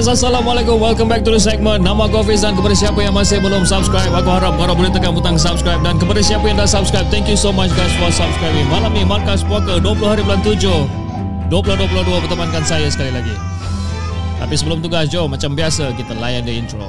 guys, Assalamualaikum. Welcome back to the segment. Nama aku Hafiz dan kepada siapa yang masih belum subscribe Aku harap korang boleh tekan butang subscribe. Dan kepada siapa yang dah subscribe Thank you so much guys for subscribing. Malam ni Markas Puaka 20 hari bulan 7 2022 bertemankan saya sekali lagi. Tapi sebelum tu guys, jom macam biasa kita layan the intro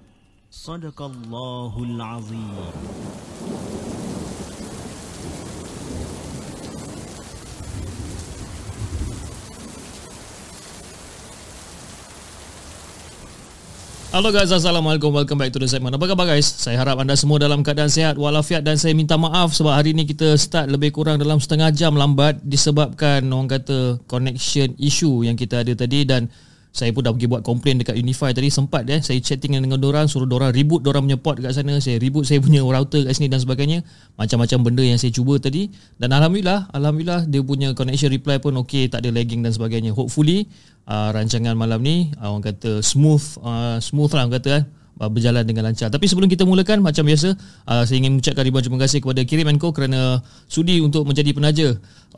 Sadaqallahul Azim. Hello guys, Assalamualaikum. Welcome back to the segment. Apa khabar guys? Saya harap anda semua dalam keadaan sehat walafiat dan saya minta maaf sebab hari ini kita start lebih kurang dalam setengah jam lambat disebabkan orang kata connection issue yang kita ada tadi dan saya pun dah pergi buat komplain dekat Unify tadi Sempat eh, saya chatting dengan orang Suruh orang reboot orang punya port kat sana Saya reboot saya punya router kat sini dan sebagainya. Macam-macam benda yang saya cuba tadi. Dan Alhamdulillah Alhamdulillah dia punya connection reply pun okay Tak ada lagging dan sebagainya. Hopefully uh, rancangan malam ni uh, Orang kata smooth uh, Smooth lah orang kata uh, berjalan dengan lancar. Tapi sebelum kita mulakan macam biasa, uh, saya ingin mengucapkan ribuan terima kasih kepada Kirim Co kerana sudi untuk menjadi penaja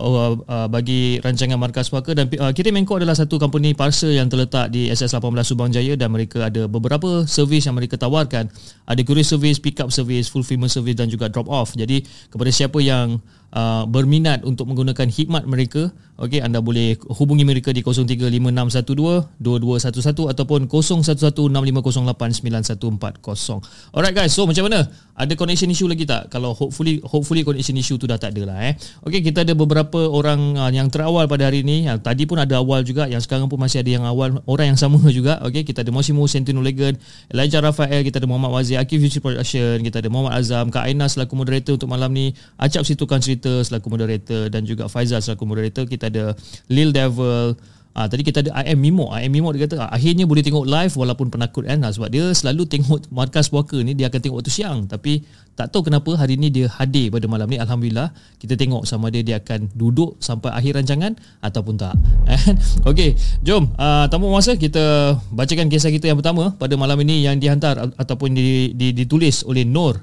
uh, uh, bagi rancangan Markas Puaka dan uh, Kirim Co adalah satu company parcel yang terletak di SS18 Subang Jaya dan mereka ada beberapa servis yang mereka tawarkan. Ada courier service, pick up service, fulfillment service dan juga drop off. Jadi kepada siapa yang uh, berminat untuk menggunakan khidmat mereka, okey anda boleh hubungi mereka di 0356122211 ataupun 0116508940. Alright guys, so macam mana? Ada connection issue lagi tak? Kalau hopefully hopefully connection issue tu dah tak ada lah eh. Okey, kita ada beberapa orang uh, yang terawal pada hari ini. Yang tadi pun ada awal juga, yang sekarang pun masih ada yang awal, orang yang sama juga. Okey, kita ada Mosimo Sentinel Legan, Elijah Rafael, kita ada Muhammad Wazir, Akif Future Production, kita ada Muhammad Azam, Kak Aina selaku moderator untuk malam ni, Acap Situkan Cerita selaku moderator dan juga Faizal selaku moderator. Kita ada Lil Devil, Ah tadi kita ada I am Mimo. I am Mimo dia kata ah, akhirnya boleh tengok live walaupun penakut kan ah, sebab dia selalu tengok markas puaka ni dia akan tengok waktu siang tapi tak tahu kenapa hari ni dia hadir pada malam ni alhamdulillah kita tengok sama dia dia akan duduk sampai akhir rancangan ataupun tak. Okey, jom uh, tamu masa kita bacakan kisah kita yang pertama pada malam ini yang dihantar ataupun di, di, ditulis oleh Nur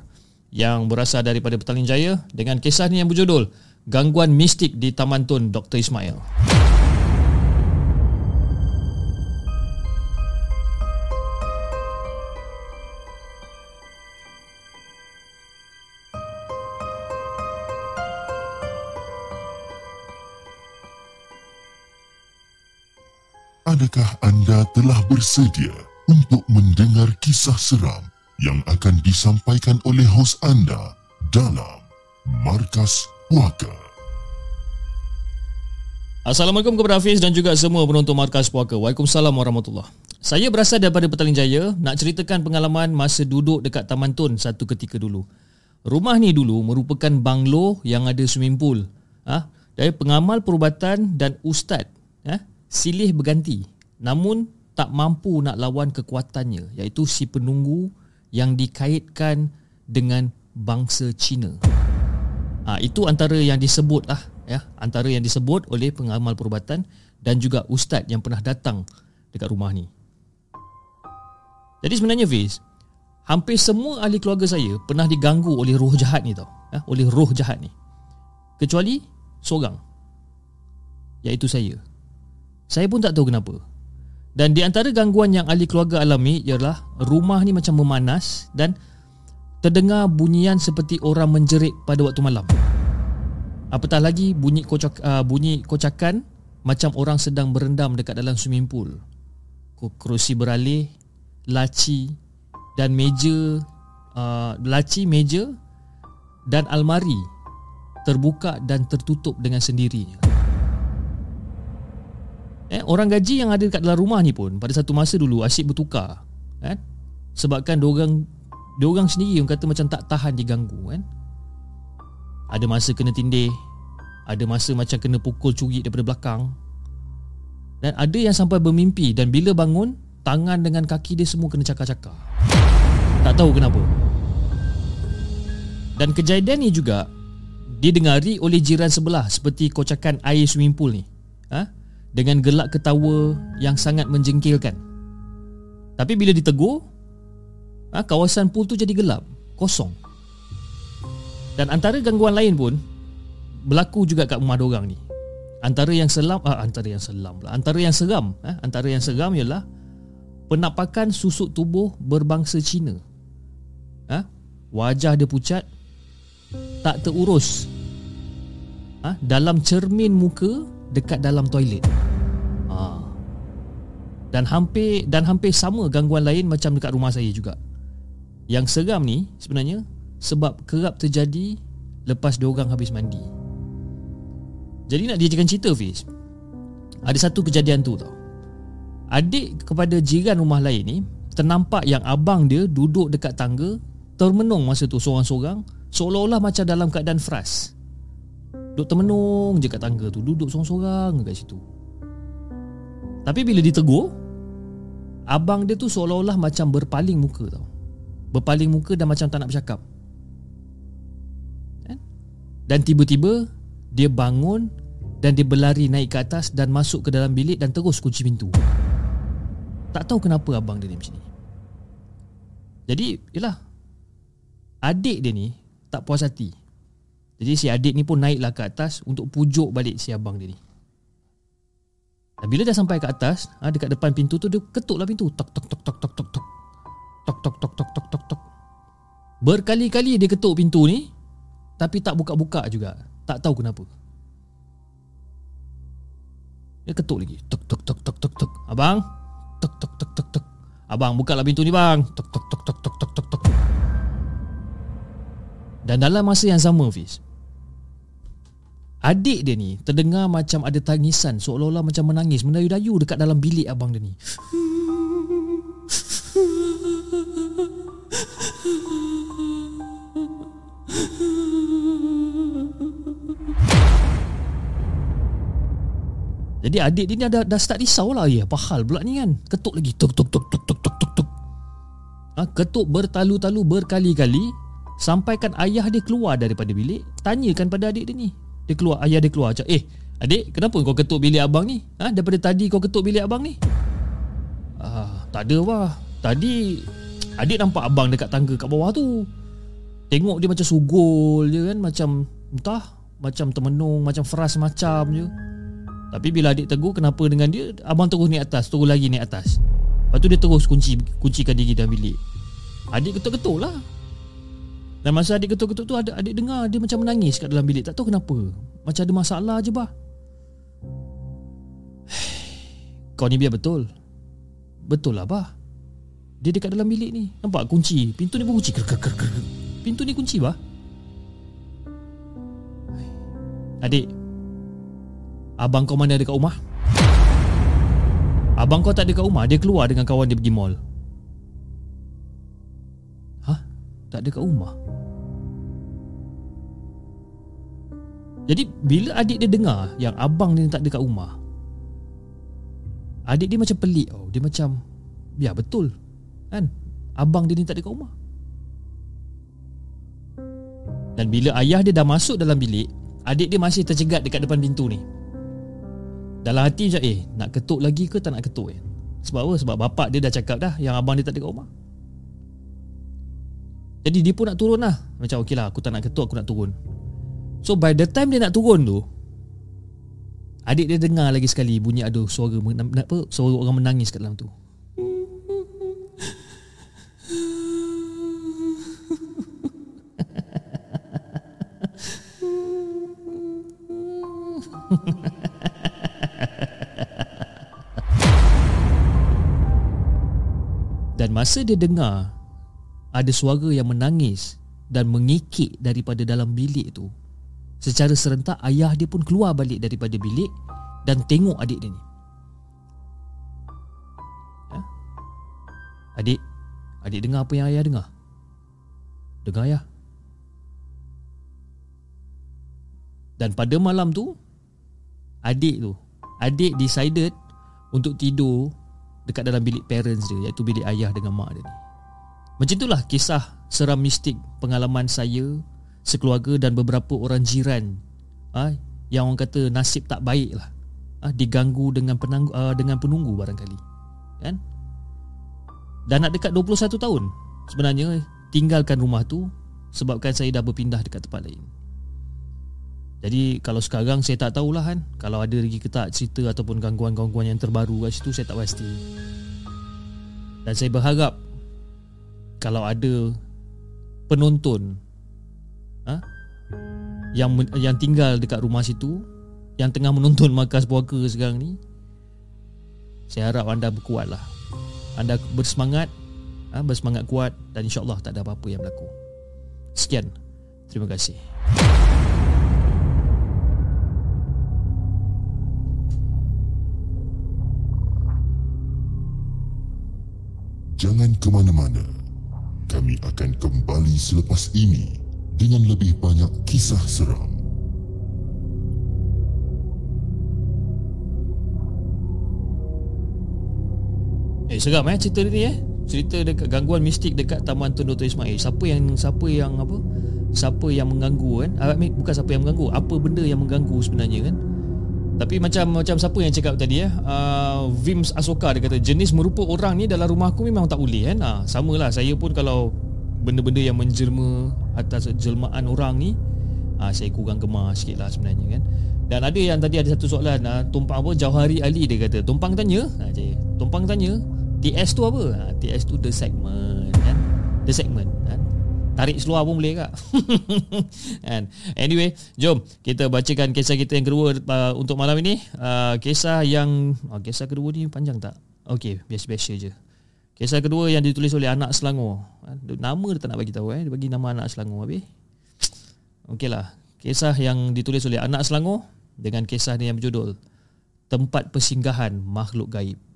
yang berasal daripada Petaling Jaya dengan kisah ni yang berjudul Gangguan Mistik di Taman Tun Dr. Ismail. Adakah anda telah bersedia untuk mendengar kisah seram yang akan disampaikan oleh hos anda dalam Markas Puaka? Assalamualaikum kepada Hafiz dan juga semua penonton Markas Puaka. Waalaikumsalam warahmatullahi Saya berasal daripada Petaling Jaya nak ceritakan pengalaman masa duduk dekat Taman Tun satu ketika dulu. Rumah ni dulu merupakan banglo yang ada swimming pool. Ha? Dari pengamal perubatan dan ustaz ha? silih berganti namun tak mampu nak lawan kekuatannya iaitu si penunggu yang dikaitkan dengan bangsa Cina. Ha, itu antara yang disebut lah ya, antara yang disebut oleh pengamal perubatan dan juga ustaz yang pernah datang dekat rumah ni. Jadi sebenarnya Fiz, hampir semua ahli keluarga saya pernah diganggu oleh roh jahat ni tau. Ya, oleh roh jahat ni. Kecuali seorang. Iaitu saya. Saya pun tak tahu kenapa. Dan di antara gangguan yang ahli keluarga alami ialah rumah ni macam memanas dan terdengar bunyian seperti orang menjerit pada waktu malam. Apatah lagi bunyi kocak uh, bunyi kocakan macam orang sedang berendam dekat dalam swimming pool. Kerusi beralih, laci dan meja uh, laci meja dan almari terbuka dan tertutup dengan sendirinya. Eh, orang gaji yang ada dekat dalam rumah ni pun pada satu masa dulu asyik bertukar. Kan? Sebabkan diorang, diorang sendiri yang kata macam tak tahan diganggu. Kan? Ada masa kena tindih. Ada masa macam kena pukul curi daripada belakang. Dan ada yang sampai bermimpi dan bila bangun, tangan dengan kaki dia semua kena cakar-cakar. Tak tahu kenapa. Dan kejadian ni juga didengari oleh jiran sebelah seperti kocakan air swimming pool ni. Ha? Dengan gelak ketawa yang sangat menjengkelkan. Tapi bila ditegur, ha, kawasan pool tu jadi gelap, kosong. Dan antara gangguan lain pun berlaku juga kat rumah dorang ni. Antara yang selam, ah, antara yang selam pula. Antara yang seram, ah, antara yang seram ialah penampakan susuk tubuh berbangsa Cina. Ah, wajah dia pucat, tak terurus. Ah, dalam cermin muka dekat dalam toilet. Ha. Dan hampir dan hampir sama gangguan lain macam dekat rumah saya juga. Yang seram ni sebenarnya sebab kerap terjadi lepas dia orang habis mandi. Jadi nak dijadikan cerita Fiz. Ada satu kejadian tu tau. Adik kepada jiran rumah lain ni ternampak yang abang dia duduk dekat tangga termenung masa tu seorang-seorang seolah-olah macam dalam keadaan frust. Duduk termenung je kat tangga tu Duduk sorang-sorang kat situ. Tapi bila ditegur Abang dia tu seolah-olah macam berpaling muka tau. Berpaling muka dan macam tak nak bercakap. Kan? Dan tiba-tiba Dia bangun Dan dia berlari naik ke atas Dan masuk ke dalam bilik Dan terus kunci pintu. Tak tahu kenapa abang dia ni macam ni. Jadi Yelah. Adik dia ni Tak puas hati jadi si adik ni pun naiklah ke atas untuk pujuk balik si abang dia ni. Dan bila dah sampai ke atas, ha, dekat depan pintu tu dia ketuklah pintu. Tok tok tok tok tok tok tok. Tok tok tok tok tok tok tok. Berkali-kali dia ketuk pintu ni tapi tak buka-buka juga. Tak tahu kenapa. Dia ketuk lagi. Tok tok tok tok tok tok. Abang. Tok tok tok tok tok. Abang bukalah pintu ni bang. Tok tok tok tok tok tok tok tok. Dan dalam masa yang sama Fiz Adik dia ni terdengar macam ada tangisan Seolah-olah macam menangis Mendayu-dayu dekat dalam bilik abang dia ni. Jadi adik dia ni dah, dah start risau lah. Ya, Apa hal pula ni kan. Ketuk lagi. Tuk tuk tuk tuk tuk tuk tuk tuk. Ha, Ketuk bertalu-talu berkali-kali Sampaikan ayah dia keluar daripada bilik Tanyakan pada adik dia ni dia keluar Ayah dia keluar. Eh adik kenapa kau ketuk bilik abang ni? Ha? Daripada tadi kau ketuk bilik abang ni? Ah, Tak ada wah. Tadi Adik nampak abang dekat tangga kat bawah tu. Tengok dia macam sugul je kan Macam Entah Macam termenung Macam fras macam je. Tapi bila adik tegur Kenapa dengan dia? Abang terus naik atas Terus lagi naik atas. Lepas tu dia terus kunci Kuncikan diri dalam bilik. Adik ketuk-ketuk lah dan masa adik ketuk-ketuk tu ada adik dengar dia macam menangis kat dalam bilik. Tak tahu kenapa. Macam ada masalah je bah. Kau ni biar betul. Betul lah bah. Dia dekat dalam bilik ni. Nampak kunci. Pintu ni pun kunci. Pintu ni kunci bah. Adik. Abang kau mana dekat rumah? Abang kau tak dekat rumah. Dia keluar dengan kawan dia pergi mall. Tak dekat rumah? Jadi bila adik dia dengar yang abang dia tak ada kat rumah Adik dia macam pelik oh. Dia macam Ya betul Kan Abang dia ni tak ada kat rumah Dan bila ayah dia dah masuk dalam bilik Adik dia masih tercegat dekat depan pintu ni Dalam hati macam eh Nak ketuk lagi ke tak nak ketuk eh? Sebab apa? Sebab bapak dia dah cakap dah Yang abang dia tak ada kat rumah jadi dia pun nak turun lah. Macam okey lah aku tak nak ketuk aku nak turun. So by the time dia nak turun tu Adik dia dengar lagi sekali bunyi ada suara apa, Suara orang menangis kat dalam tu. Dan masa dia dengar ada suara yang menangis dan mengikik daripada dalam bilik tu. Secara serentak ayah dia pun keluar balik daripada bilik dan tengok adik dia ni. Ha? Adik, adik dengar apa yang ayah dengar? Dengar ayah. Dan pada malam tu adik tu, adik decided untuk tidur dekat dalam bilik parents dia iaitu bilik ayah dengan mak dia ni. Macam itulah kisah seram mistik pengalaman saya, sekeluarga dan beberapa orang jiran ha, yang orang kata nasib tak baik lah. Ha, diganggu dengan penanggu, uh, dengan penunggu barangkali. Kan? Dan nak dekat 21 tahun sebenarnya tinggalkan rumah tu sebabkan saya dah berpindah dekat tempat lain. Jadi kalau sekarang saya tak tahulah kan Kalau ada lagi ke tak cerita ataupun gangguan-gangguan yang terbaru kat situ saya tak pasti Dan saya berharap kalau ada penonton ha, yang yang tinggal dekat rumah situ yang tengah menonton markas puaka sekarang ni saya harap anda berkuatlah anda bersemangat ha, bersemangat kuat dan insyaallah tak ada apa-apa yang berlaku. Sekian. Terima kasih. Jangan ke mana-mana kami akan kembali selepas ini dengan lebih banyak kisah seram. Eh seram eh cerita ni eh. Cerita dekat gangguan mistik dekat Taman Tun Dr. Ismail. Siapa yang siapa yang apa? Siapa yang mengganggu kan? Bukan siapa yang mengganggu, apa benda yang mengganggu sebenarnya kan? Tapi macam macam siapa yang cakap tadi ya? Uh, Vims Asoka dia kata jenis merupa orang ni dalam rumah aku memang tak boleh kan. Uh, samalah saya pun kalau benda-benda yang menjelma atas jelmaan orang ni uh, saya kurang gemar sikit lah sebenarnya kan. Dan ada yang tadi ada satu soalan uh, tumpang apa Jauhari Ali dia kata tumpang tanya uh, tumpang tanya TS tu apa? Uh, TS tu the segment kan. The segment kan. Tarik seluar pun boleh kak. And Anyway Jom Kita bacakan kisah kita yang kedua uh, Untuk malam ini. Uh, Kisah yang uh, Kisah kedua ni panjang tak? Okay Biasa-biasa je. Kisah kedua yang ditulis oleh anak Selangor. Uh, Nama dia tak nak bagi tahu eh. Dia bagi nama anak Selangor Habis. Okay lah. Kisah yang ditulis oleh anak Selangor Dengan kisah ni yang berjudul Tempat Persinggahan Makhluk Gaib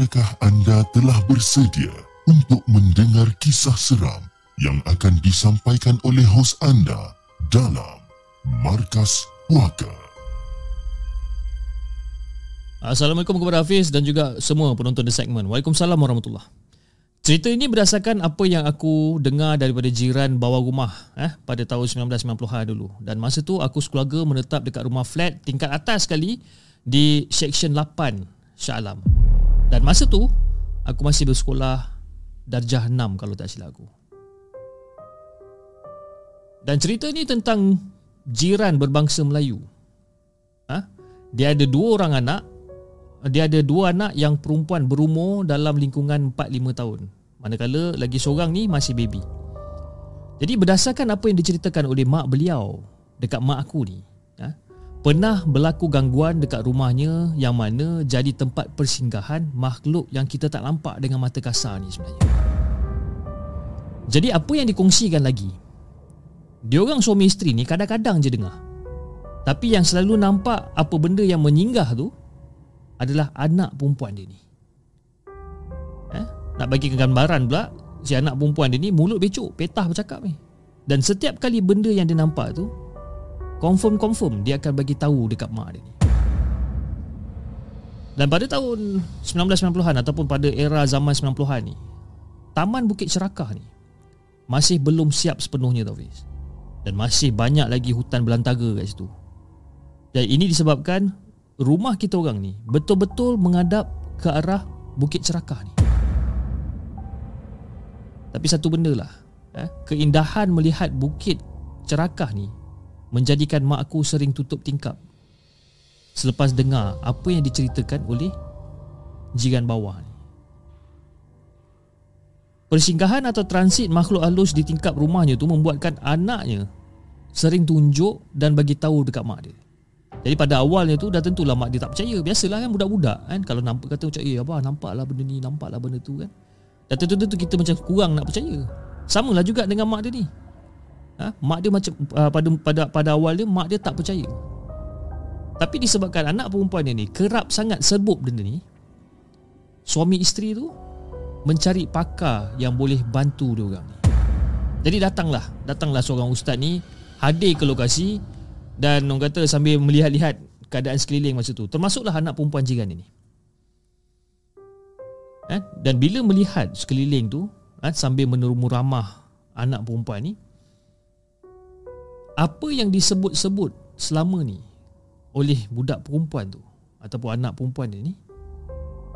Adakah anda telah bersedia untuk mendengar kisah seram yang akan disampaikan oleh hos anda dalam Markas Puaka? Assalamualaikum kepada Hafiz dan juga semua penonton The Segment. Waalaikumsalam warahmatullahi Cerita ini berdasarkan apa yang aku dengar daripada jiran bawah rumah eh, pada tahun 1990-an dulu. Dan masa tu aku sekeluarga menetap dekat rumah flat tingkat atas sekali di Section 8 Shah Alam. Dan masa tu Aku masih bersekolah Darjah 6 kalau tak silap aku. Dan cerita ni tentang Jiran berbangsa Melayu. Ha? Dia ada dua orang anak Dia ada dua anak yang perempuan berumur Dalam lingkungan 4-5 tahun. Manakala lagi seorang ni masih baby. Jadi berdasarkan apa yang diceritakan oleh mak beliau Dekat mak aku ni pernah berlaku gangguan dekat rumahnya yang mana jadi tempat persinggahan makhluk yang kita tak nampak dengan mata kasar ni sebenarnya. Jadi apa yang dikongsikan lagi? Dia orang suami isteri ni kadang-kadang je dengar. Tapi yang selalu nampak apa benda yang menyinggah tu adalah anak perempuan dia ni. Eh? Nak bagi gambaran pula, si anak perempuan dia ni mulut becuk, petah bercakap ni. Dan setiap kali benda yang dia nampak tu confirm-confirm dia akan bagi tahu dekat mak dia ni. Dan pada tahun 1990-an ataupun pada era zaman 90-an ni, Taman Bukit Cerakah ni masih belum siap sepenuhnya tau Fiz. Dan masih banyak lagi hutan belantara kat situ. Dan ini disebabkan rumah kita orang ni betul-betul menghadap ke arah Bukit Cerakah ni. Tapi satu benda lah, eh, keindahan melihat Bukit Cerakah ni menjadikan mak aku sering tutup tingkap selepas dengar apa yang diceritakan oleh jiran bawah. Persinggahan atau transit makhluk halus di tingkap rumahnya tu membuatkan anaknya sering tunjuk dan bagi tahu dekat mak dia. Jadi pada awalnya tu dah tentulah mak dia tak percaya. Biasalah kan budak-budak kan kalau nampak kata macam eh apa nampaklah benda ni, nampaklah benda tu kan. Dan tentu-tentu kita macam kurang nak percaya. Samalah juga dengan mak dia ni. Ha? Mak dia macam uh, pada pada pada awal dia mak dia tak percaya. Tapi disebabkan anak perempuan dia ni kerap sangat serbuk benda ni, suami isteri tu mencari pakar yang boleh bantu dia orang ni. Jadi datanglah, datanglah seorang ustaz ni hadir ke lokasi dan orang kata sambil melihat-lihat keadaan sekeliling masa tu. Termasuklah anak perempuan jiran ini. Eh? Dan bila melihat sekeliling tu eh, sambil menerumu ramah anak perempuan ni apa yang disebut-sebut selama ni oleh budak perempuan tu ataupun anak perempuan dia ni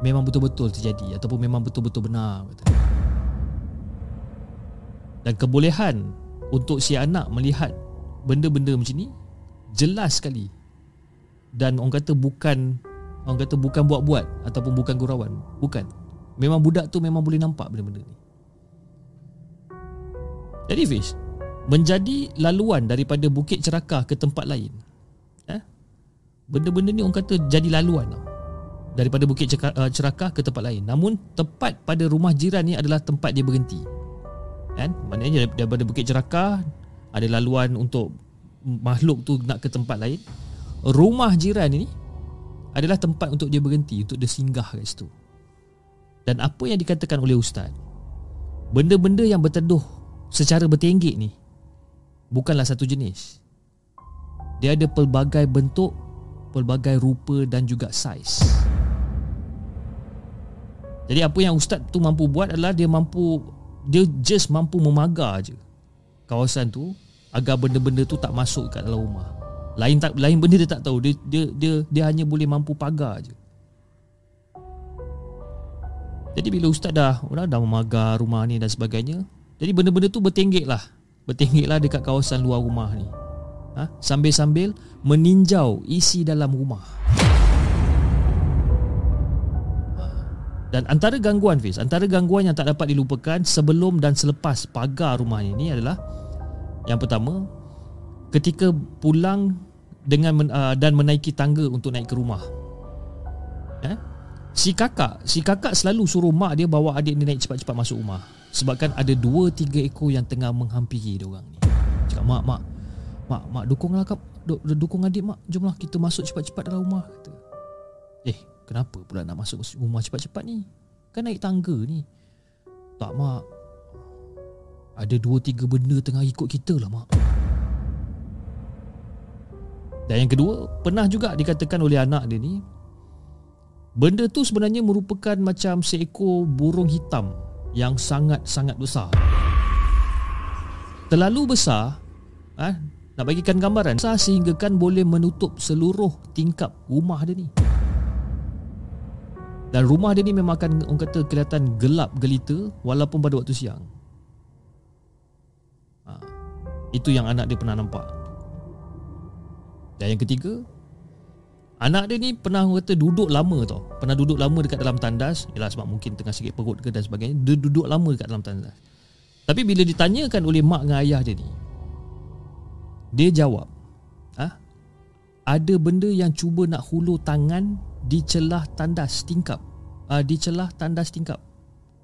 memang betul-betul terjadi ataupun memang betul-betul benar kata. Dan kebolehan untuk si anak melihat benda-benda macam ni jelas sekali. Dan orang kata bukan orang kata bukan buat-buat ataupun bukan gurauan, bukan. Memang budak tu memang boleh nampak benda-benda ni. Jadi Fish, menjadi laluan daripada Bukit Cerakah ke tempat lain. Eh? Benda-benda ni orang kata jadi laluan tau daripada Bukit uh, Cerakah ke tempat lain. Namun tepat pada rumah jiran ni adalah tempat dia berhenti. Kan? Maknanya daripada Bukit Cerakah ada laluan untuk makhluk tu nak ke tempat lain. Rumah jiran ni adalah tempat untuk dia berhenti, untuk dia singgah kat situ. Dan apa yang dikatakan oleh ustaz? Benda-benda yang berteduh secara bertenggek ni bukanlah satu jenis. Dia ada pelbagai bentuk, pelbagai rupa dan juga saiz. Jadi apa yang ustaz tu mampu buat adalah dia mampu dia just mampu memagar je kawasan tu agar benda-benda tu tak masuk kat dalam rumah. Lain tak lain benda dia tak tahu. Dia dia dia, dia hanya boleh mampu pagar je. Jadi bila ustaz dah dah, dah memagar rumah ni dan sebagainya, jadi benda-benda tu bertenggek lah. Bertenggek lah dekat kawasan luar rumah ni. Ha? Sambil-sambil meninjau isi dalam rumah. Dan antara gangguan Fiz Antara gangguan yang tak dapat dilupakan Sebelum dan selepas pagar rumah ini adalah Yang pertama Ketika pulang dengan uh, dan menaiki tangga untuk naik ke rumah eh? Si kakak Si kakak selalu suruh mak dia bawa adik dia naik cepat-cepat masuk rumah Sebabkan ada dua tiga ekor yang tengah menghampiri dia orang ni Cakap mak, mak Mak, mak dukunglah kap Dukung adik mak Jomlah kita masuk cepat-cepat dalam rumah kata. Eh, Kenapa pula nak masuk rumah cepat-cepat ni? Kan naik tangga ni. Tak mak. Ada dua tiga benda tengah ikut kita lah mak. Dan yang kedua, pernah juga dikatakan oleh anak dia ni, benda tu sebenarnya merupakan macam seekor burung hitam yang sangat-sangat besar. Terlalu besar, ah, nak bagikan gambaran, besar sehingga kan boleh menutup seluruh tingkap rumah dia ni. Dan rumah dia ni memang akan orang kata kelihatan gelap gelita walaupun pada waktu siang. Ha, itu yang anak dia pernah nampak. Dan yang ketiga, anak dia ni pernah kata duduk lama tau. Pernah duduk lama dekat dalam tandas. Yalah sebab mungkin tengah sikit perut ke dan sebagainya. Dia duduk lama dekat dalam tandas. Tapi bila ditanyakan oleh mak dengan ayah dia ni, dia jawab, ah, ada benda yang cuba nak hulur tangan di celah tandas tingkap uh, di celah tandas tingkap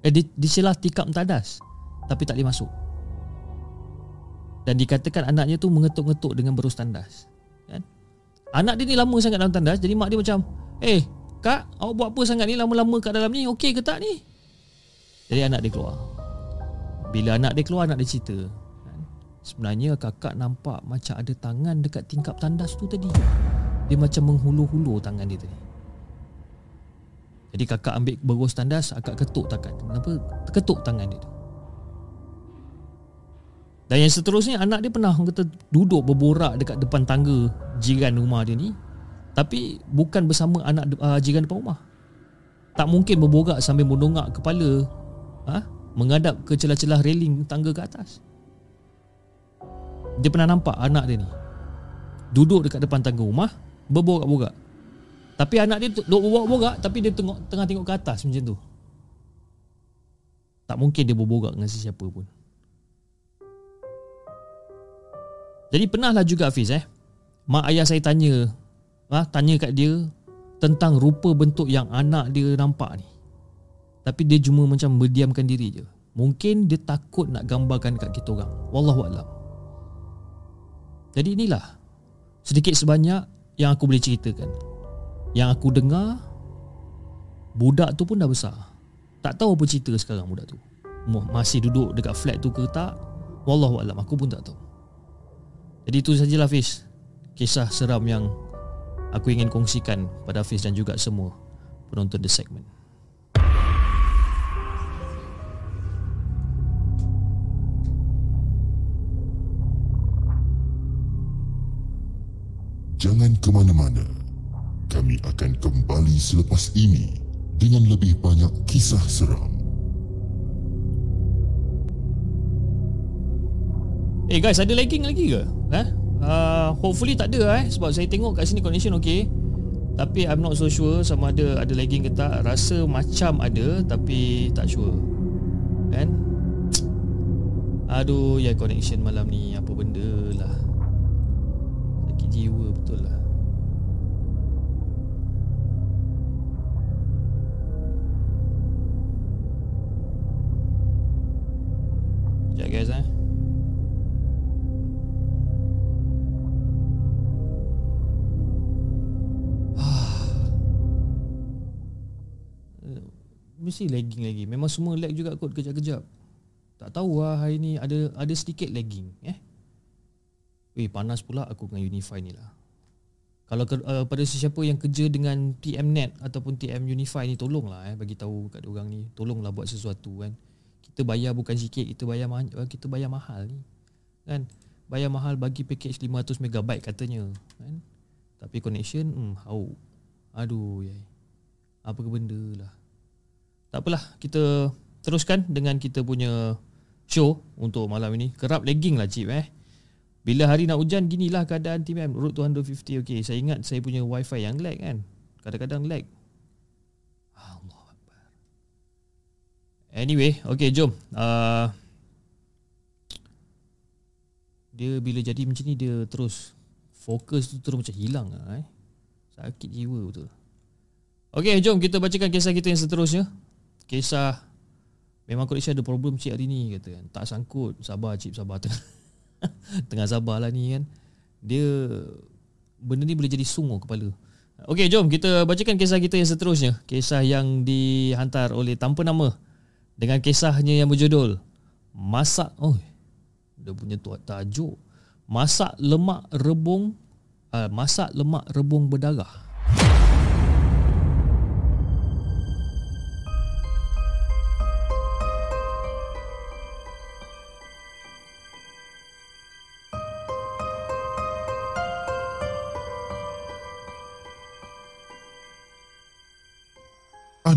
eh di, di celah tingkap tandas tapi tak boleh masuk dan dikatakan anaknya tu mengetuk-ngetuk dengan berus tandas anak dia ni lama sangat dalam tandas jadi mak dia macam eh kak awak buat apa sangat ni? Lama-lama kat dalam ni okey ke tak ni? Jadi anak dia keluar. Bila anak dia keluar anak dia cerita kan? sebenarnya kakak nampak macam ada tangan dekat tingkap tandas tu tadi. Dia macam menghulur-hulur tangan dia tadi. Jadi kakak ambil berus tandas Akak ketuk tangan Kenapa? Ketuk tangan dia tu Dan yang seterusnya Anak dia pernah kata, Duduk berborak Dekat depan tangga Jiran rumah dia ni Tapi Bukan bersama anak uh, Jiran depan rumah Tak mungkin berborak Sambil menongak kepala ha? Menghadap ke celah-celah railing Tangga ke atas Dia pernah nampak Anak dia ni duduk dekat depan tangga rumah berborak-borak. Tapi anak dia duduk berborak-borak tapi dia tengok tengah tengok ke atas macam tu. Tak mungkin dia berborak dengan sesiapa pun. Jadi pernahlah juga Hafiz eh. Mak ayah saya tanya, ah ha, tanya kat dia tentang rupa bentuk yang anak dia nampak ni. Tapi dia cuma macam berdiamkan diri je. Mungkin dia takut nak gambarkan kat kita orang. Wallahu a'lam. Jadi inilah sedikit sebanyak yang aku boleh ceritakan. Yang aku dengar budak tu pun dah besar. Tak tahu apa cerita sekarang budak tu. Masih duduk dekat flat tu ke tak? Wallahu a'lam aku pun tak tahu. Jadi itu sajalah Fiz. Kisah seram yang aku ingin kongsikan pada Fiz dan juga semua penonton The Segment. Jangan ke mana-mana. Kami akan kembali selepas ini dengan lebih banyak kisah seram. Eh guys, ada lagging lagi ke? Eh? Uh, hopefully tak ada eh sebab saya tengok kat sini connection okey. Tapi I'm not so sure sama ada ada lagging ke tak. Rasa macam ada tapi tak sure. Kan? Aduh, ya connection malam ni apa benda lah jiwa betul lah Sekejap guys eh Mesti lagging lagi. Memang semua lag juga kot kejap-kejap. Tak tahu lah hari ni ada ada sedikit lagging eh. Eh panas pula aku dengan Unify ni lah. Kalau ke, uh, pada sesiapa yang kerja dengan TM-Net Ataupun TM Unify ni Tolonglah eh bagi tahu kat orang ni. Tolonglah buat sesuatu kan. Kita bayar bukan sikit Kita bayar ma- uh, kita bayar mahal ni Kan. Bayar mahal bagi package 500 MB katanya kan? Tapi connection hmm, hau. Aduh yai. Apa ke benda lah Tak apalah Kita teruskan dengan kita punya show Untuk malam ini. Kerap lagging lah cip eh. Bila hari nak hujan ginilah keadaan TMM Route 250 okey saya ingat saya punya wifi yang lag kan? Kadang-kadang lag. Allah Anyway okey jom. Uh, dia bila jadi macam ni dia terus fokus tu terus macam hilang lah eh. Sakit jiwa betul. Okey jom kita bacakan kisah kita yang seterusnya kisah memang connection ada problem cik hari ni kata kan. Tak sangkut sabar cik sabar. Tengah Tengah sabar lah ni kan. Dia Benda ni boleh jadi sungguh kepala. Okey jom kita bacakan kisah kita yang seterusnya. Kisah yang dihantar oleh tanpa nama Dengan kisahnya yang berjudul Masak Oh Dia punya tuat tajuk. Masak lemak rebung uh, Masak lemak rebung berdarah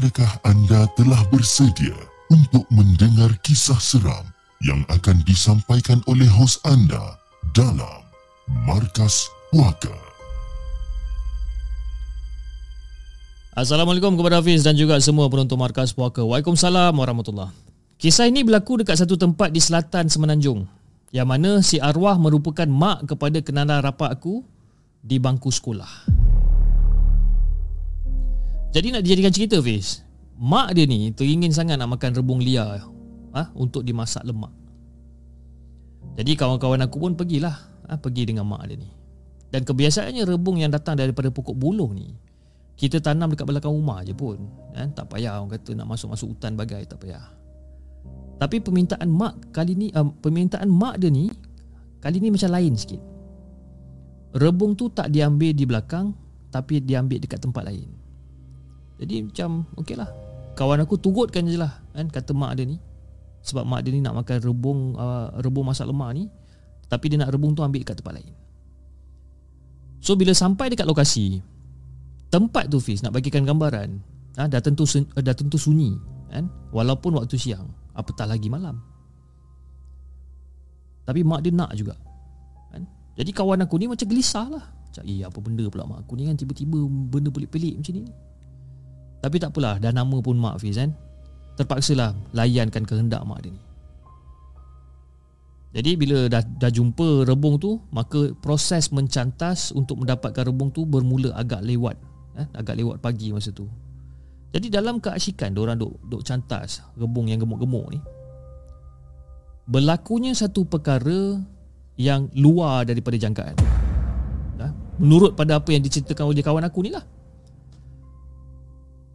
Adakah anda telah bersedia untuk mendengar kisah seram yang akan disampaikan oleh hos anda dalam Markas Puaka? Assalamualaikum kepada Hafiz dan juga semua penonton Markas Puaka. Waalaikumsalam warahmatullahi Kisah ini berlaku dekat satu tempat di selatan Semenanjung yang mana si arwah merupakan mak kepada kenalan rapat aku di bangku sekolah. Jadi nak dijadikan cerita Fiz Mak dia ni teringin sangat nak makan rebung liar ha, Untuk dimasak lemak. Jadi kawan-kawan aku pun pergilah ha, Pergi dengan mak dia ni. Dan kebiasaannya rebung yang datang daripada pokok buluh ni Kita tanam dekat belakang rumah je pun ha, Tak payah orang kata nak masuk-masuk hutan bagai Tak payah. Tapi permintaan mak kali ni uh, Permintaan mak dia ni Kali ni macam lain sikit. Rebung tu tak diambil di belakang Tapi diambil dekat tempat lain jadi macam okey lah. Kawan aku turutkan je lah kan, Kata mak dia ni. Sebab mak dia ni nak makan rebung uh, Rebung masak lemak ni Tapi dia nak rebung tu ambil dekat tempat lain. So bila sampai dekat lokasi Tempat tu Fiz nak bagikan gambaran ha, dah, tentu, dah tentu sunyi kan? Walaupun waktu siang Apatah lagi malam. Tapi mak dia nak juga kan? Jadi kawan aku ni macam gelisah lah. Macam eh apa benda pula mak aku ni kan? Tiba-tiba benda pelik-pelik macam ni Tapi tak apalah Dah nama pun mak Fiz kan? Terpaksalah layankan kehendak mak dia ni. Jadi bila dah, dah jumpa rebung tu Maka proses mencantas Untuk mendapatkan rebung tu Bermula agak lewat eh, Agak lewat pagi masa tu. Jadi dalam keasyikan Diorang duk, duk cantas Rebung yang gemuk-gemuk ni Berlakunya satu perkara yang luar daripada jangkaan. Menurut pada apa yang diceritakan oleh kawan aku ni lah.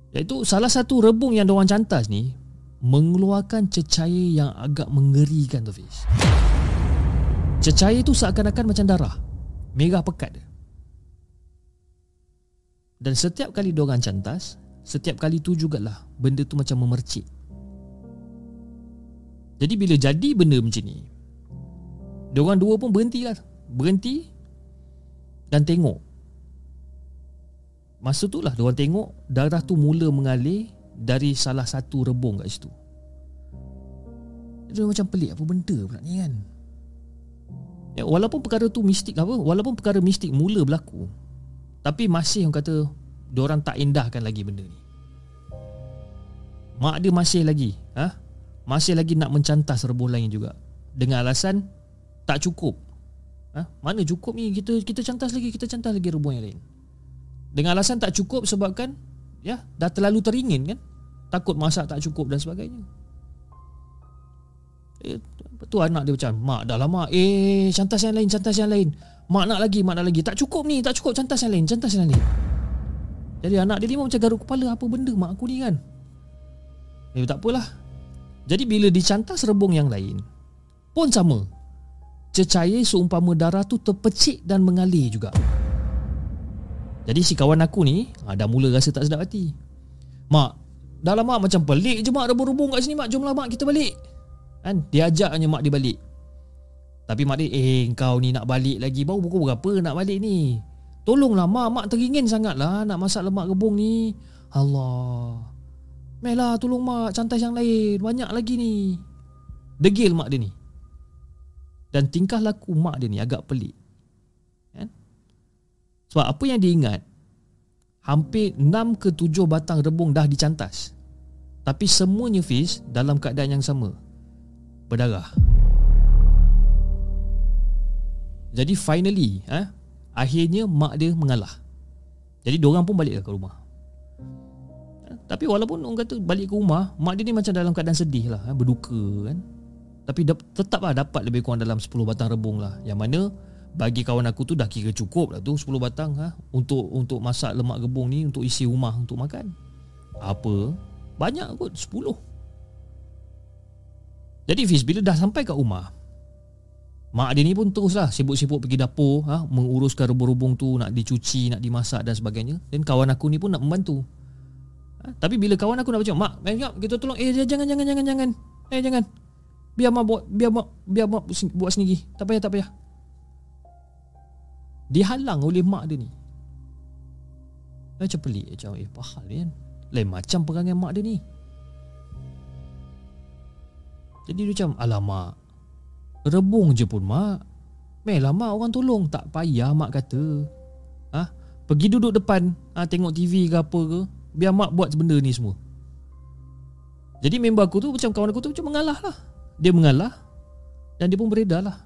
Iaitu salah satu rebung yang diorang cantas ni mengeluarkan cecair yang agak mengerikan tu Fiz. Cecair tu seakan-akan macam darah. Merah pekat dia. Dan setiap kali diorang cantas, setiap kali tu jugalah benda tu macam memercik. Jadi bila jadi benda macam ni, Diorang dua pun berhenti lah Berhenti Dan tengok Masa tu lah diorang tengok Darah tu mula mengalir Dari salah satu rebung kat situ Dia macam pelik Apa benda pula ni kan ya, Walaupun perkara tu mistik apa Walaupun perkara mistik mula berlaku Tapi masih orang kata Diorang tak indahkan lagi benda ni Mak dia masih lagi ha? Masih lagi nak mencantas rebung lain juga Dengan alasan tak cukup. Ha? Mana cukup ni kita kita cantas lagi, kita cantas lagi rebung yang lain. Dengan alasan tak cukup sebabkan ya, dah terlalu teringin kan? Takut masak tak cukup dan sebagainya. Eh, tu anak dia macam, "Mak dah lama. Eh, cantas yang lain, cantas yang lain. Mak nak lagi, mak nak lagi. Tak cukup ni, tak cukup cantas yang lain, cantas yang lain." Jadi anak dia ni macam garuk kepala apa benda mak aku ni kan. Eh tak apalah. Jadi bila dicantas rebung yang lain pun sama cecair seumpama darah tu terpecik dan mengalir juga. Jadi si kawan aku ni ha, dah mula rasa tak sedap hati. Mak, dah lama macam pelik je mak rebung-rebung kat sini mak. Jomlah mak kita balik. Kan? Dia ajaknya mak dia balik. Tapi mak dia, eh kau ni nak balik lagi. Baru pukul berapa nak balik ni? Tolonglah mak, mak teringin sangat lah nak masak lemak rebung ni. Allah. Melah tolong mak, cantai yang lain. Banyak lagi ni. Degil mak dia ni. Dan tingkah laku mak dia ni agak pelik? Sebab apa yang dia ingat Hampir 6 ke 7 batang rebung dah dicantas. Tapi semuanya Fiz dalam keadaan yang sama. Berdarah. Jadi finally eh, Akhirnya mak dia mengalah. Jadi diorang pun balik ke rumah. Eh, Tapi walaupun orang kata balik ke rumah Mak dia ni macam dalam keadaan sedih lah eh, Berduka kan. Tapi tetaplah dapat lebih kurang dalam 10 batang rebung lah. Yang mana bagi kawan aku tu dah kira cukup lah tu 10 batang ha? Untuk untuk masak lemak rebung ni Untuk isi rumah untuk makan Apa? Banyak kot 10 Jadi Fiz bila dah sampai kat rumah Mak dia ni pun teruslah sibuk-sibuk pergi dapur ha? Menguruskan rebung-rebung tu Nak dicuci, nak dimasak dan sebagainya Dan kawan aku ni pun nak membantu ha? Tapi bila kawan aku nak macam Mak, kita tolong Eh jangan, jangan, jangan, jangan Eh jangan Biar mak buat Biar mak Biar mak buat sendiri Tak payah tak payah Dihalang oleh mak dia ni. Macam pelik Macam eh pahal ni kan. Lain macam perangai mak dia ni. Jadi dia macam Alamak Rebung je pun mak. Melah mak orang tolong. Tak payah mak kata. Ha? Pergi duduk depan. Ha, Tengok TV ke apa ke. Biar mak buat benda ni semua. Jadi member aku tu Macam kawan aku tu Macam mengalah lah. Dia mengalah dan dia pun beredar lah?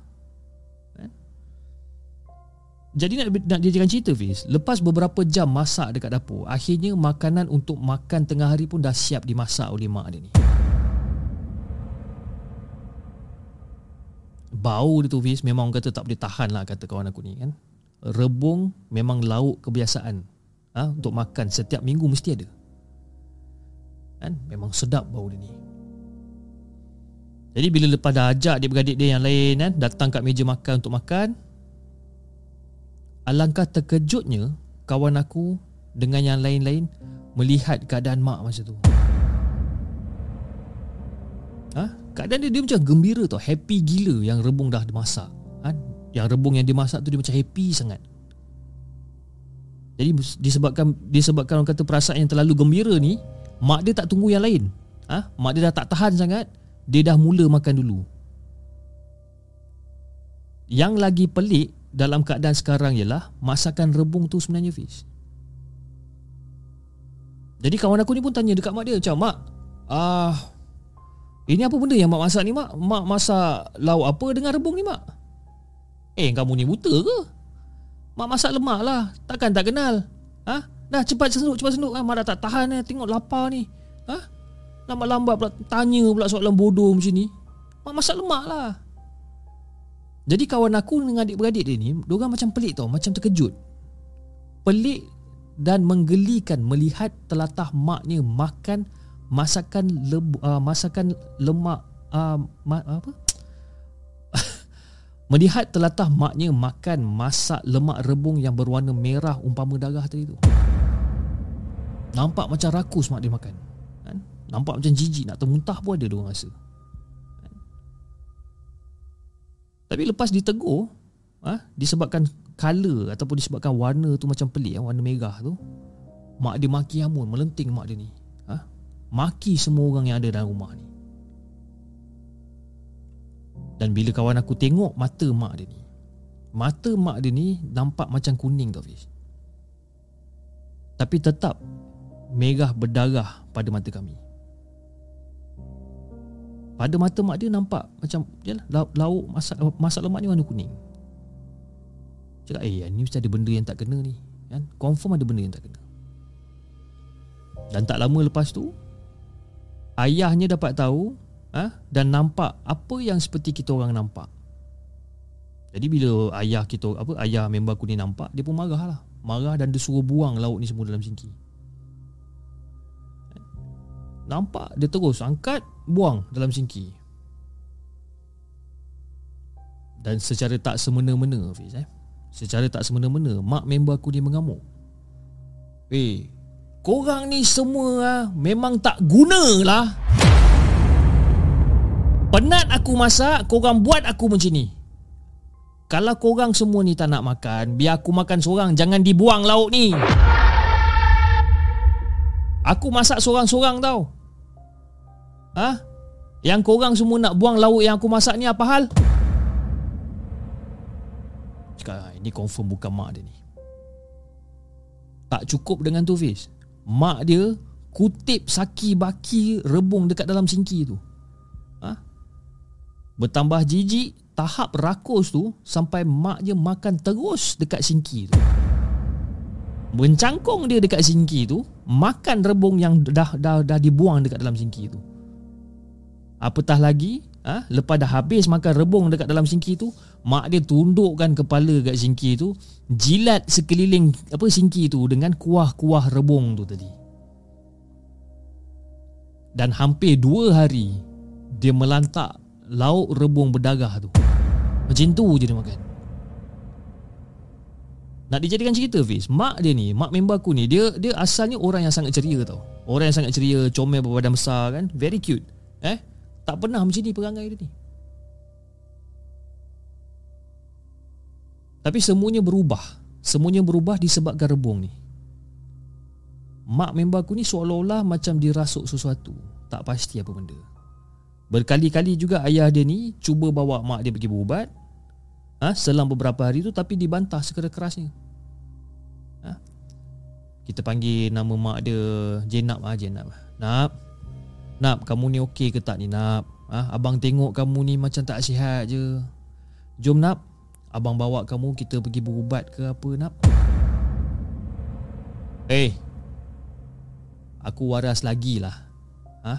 Jadi nak, nak dijadikan cerita Fiz lepas beberapa jam masak dekat dapur akhirnya makanan untuk makan tengah hari pun dah siap dimasak oleh mak dia ni. Bau dia tu Fiz memang kata tak boleh tahan lah kata kawan aku ni kan? Rebung memang lauk kebiasaan. Ha? untuk makan setiap minggu mesti ada. Kan? Memang sedap bau dia ni. Jadi bila lepas dah ajak dia beradik dia yang lain kan Datang kat meja makan untuk makan Alangkah terkejutnya Kawan aku dengan yang lain-lain Melihat keadaan mak masa tu ha? Keadaan dia, dia macam gembira tau Happy gila yang rebung dah dimasak ha? Yang rebung yang dimasak tu dia macam happy sangat Jadi disebabkan Disebabkan orang kata perasaan yang terlalu gembira ni Mak dia tak tunggu yang lain ha? Mak dia dah tak tahan sangat dia dah mula makan dulu Yang lagi pelik dalam keadaan sekarang ialah masakan rebung tu sebenarnya Fiz. Jadi kawan aku ni pun tanya dekat mak dia macam mak ah ini apa benda yang mak masak ni mak? Mak masak lauk apa dengan rebung ni mak? Eh kamu ni buta ke? Mak masak lemak lah Takkan tak kenal Ha? Dah cepat senuk cepat senuk kan Mak dah tak tahan eh Tengok lapar ni Ha? Lambat-lambat pula Tanya pula soalan bodoh macam ni Mak masak lemak lah Jadi kawan aku dengan adik-beradik dia ni Diorang macam pelik tau Macam terkejut Pelik dan menggelikan Melihat telatah maknya Makan masakan lebu, uh, masakan lemak uh, ma, apa Melihat telatah maknya makan masak lemak rebung yang berwarna merah umpama darah tadi tu. Nampak macam rakus mak dia makan. Kan? Nampak macam jijik nak termuntah pun ada dia rasa. Tapi lepas ditegur, ha, disebabkan color ataupun disebabkan warna tu macam pelik, warna merah tu, mak dia maki amun, melenting mak dia ni. Ha? Maki semua orang yang ada dalam rumah ni. Dan bila kawan aku tengok mata mak dia ni Mata mak dia ni nampak macam kuning tau Fiz Tapi tetap merah berdarah pada mata kami Pada mata mak dia nampak macam yalah, lauk masak, masak lemak ni warna kuning Cakap eh ni mesti ada benda yang tak kena ni kan? Confirm ada benda yang tak kena Dan tak lama lepas tu Ayahnya dapat tahu ha? dan nampak apa yang seperti kita orang nampak. Jadi bila ayah kita apa ayah member aku ni nampak dia pun marah lah. Marah dan dia suruh buang lauk ni semua dalam sinki. Nampak dia terus angkat buang dalam sinki. Dan secara tak semena-mena Fiz eh. Secara tak semena-mena mak member aku ni mengamuk. Eh, korang ni semua ah, memang tak guna lah. Penat aku masak Korang buat aku macam ni Kalau korang semua ni tak nak makan Biar aku makan seorang Jangan dibuang lauk ni Aku masak seorang-seorang tau Ha? Yang korang semua nak buang lauk yang aku masak ni apa hal? Cakap ah, ini confirm bukan mak dia ni. Tak cukup dengan tu Fiz. Mak dia kutip saki baki rebung dekat dalam sinki tu. Bertambah jijik Tahap rakus tu Sampai mak dia makan terus Dekat singki tu. Mencangkung dia dekat singki tu Makan rebung yang dah dah dah dibuang dekat dalam singki tu Apatah lagi ha? Lepas dah habis makan rebung dekat dalam singki tu Mak dia tundukkan kepala dekat singki tu Jilat sekeliling apa singki tu Dengan kuah-kuah rebung tu tadi Dan hampir dua hari Dia melantak lauk rebung berdarah tu. Macam tu je dia makan. Nak dijadikan cerita Fiz, mak dia ni, mak member aku ni, dia dia asalnya orang yang sangat ceria tau. Orang yang sangat ceria, comel berbadan besar kan, very cute. Eh, tak pernah macam ni perangai dia ni. Tapi semuanya berubah. Semuanya berubah disebabkan rebung ni. Mak member aku ni seolah-olah macam dirasuk sesuatu. Tak pasti apa benda. Berkali-kali juga ayah dia ni cuba bawa mak dia pergi berubat. Ha, selang beberapa hari tu tapi dibantah sekeras-kerasnya. Ha? Kita panggil nama mak dia Jenab ah Jenab. Nap. Nap, kamu ni okey ke tak ni Nap? Ha? abang tengok kamu ni macam tak sihat je. Jom Nap. Abang bawa kamu kita pergi berubat ke apa Nap? Eh. Hey, aku waras lagi lah. Ha?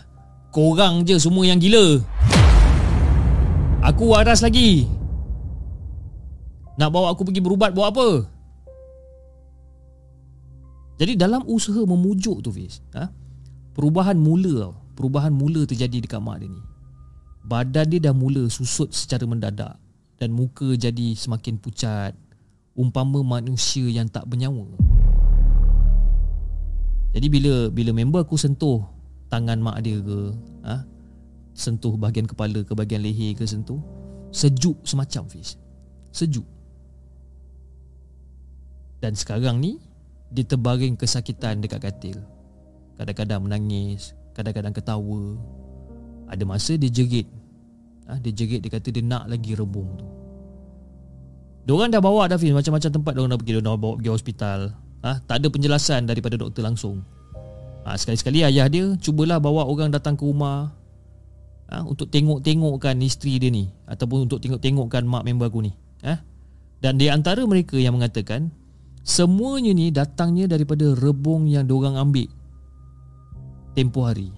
Korang je semua yang gila Aku waras lagi Nak bawa aku pergi berubat buat apa Jadi dalam usaha memujuk tu Fiz ha? Perubahan mula Perubahan mula terjadi dekat mak dia ni. Badan dia dah mula susut secara mendadak Dan muka jadi semakin pucat. Umpama manusia yang tak bernyawa. Jadi bila bila member aku sentuh tangan mak dia ke ha? sentuh bahagian kepala ke bahagian leher ke sentuh sejuk semacam Fiz. Sejuk. Dan sekarang ni dia terbaring kesakitan dekat katil. Kadang-kadang menangis kadang-kadang ketawa ada masa dia jerit ha? dia jerit dia kata dia nak lagi rebung tu Diorang dah bawa dah Fiz Macam-macam tempat diorang dah pergi Diorang bawa pergi hospital ha? Tak ada penjelasan daripada doktor langsung ha, Sekali-sekali ayah dia Cubalah bawa orang datang ke rumah ha? Untuk tengok-tengokkan isteri dia ni Ataupun untuk tengok-tengokkan mak member aku ni ha? Dan di antara mereka yang mengatakan Semuanya ni datangnya daripada rebung yang diorang ambil Tempoh hari.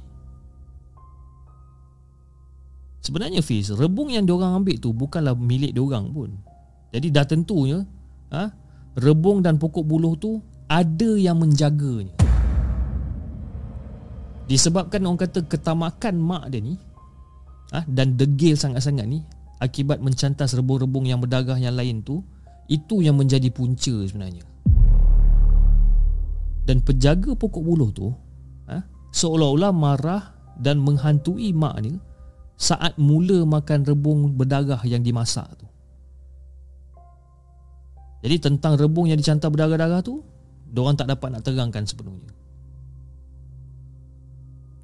Sebenarnya Fiz Rebung yang diorang ambil tu Bukanlah milik diorang pun. Jadi dah tentunya ha, Rebung dan pokok buluh tu Ada yang menjaganya. Disebabkan orang kata ketamakan mak dia ni ha, Dan degil sangat-sangat ni Akibat mencantas rebung-rebung yang berdarah yang lain tu Itu yang menjadi punca sebenarnya. Dan penjaga pokok buluh tu Seolah-olah marah dan menghantui mak ni Saat mula makan rebung berdarah yang dimasak tu. Jadi tentang rebung yang dicantar berdarah-darah tu Diorang tak dapat nak terangkan sepenuhnya.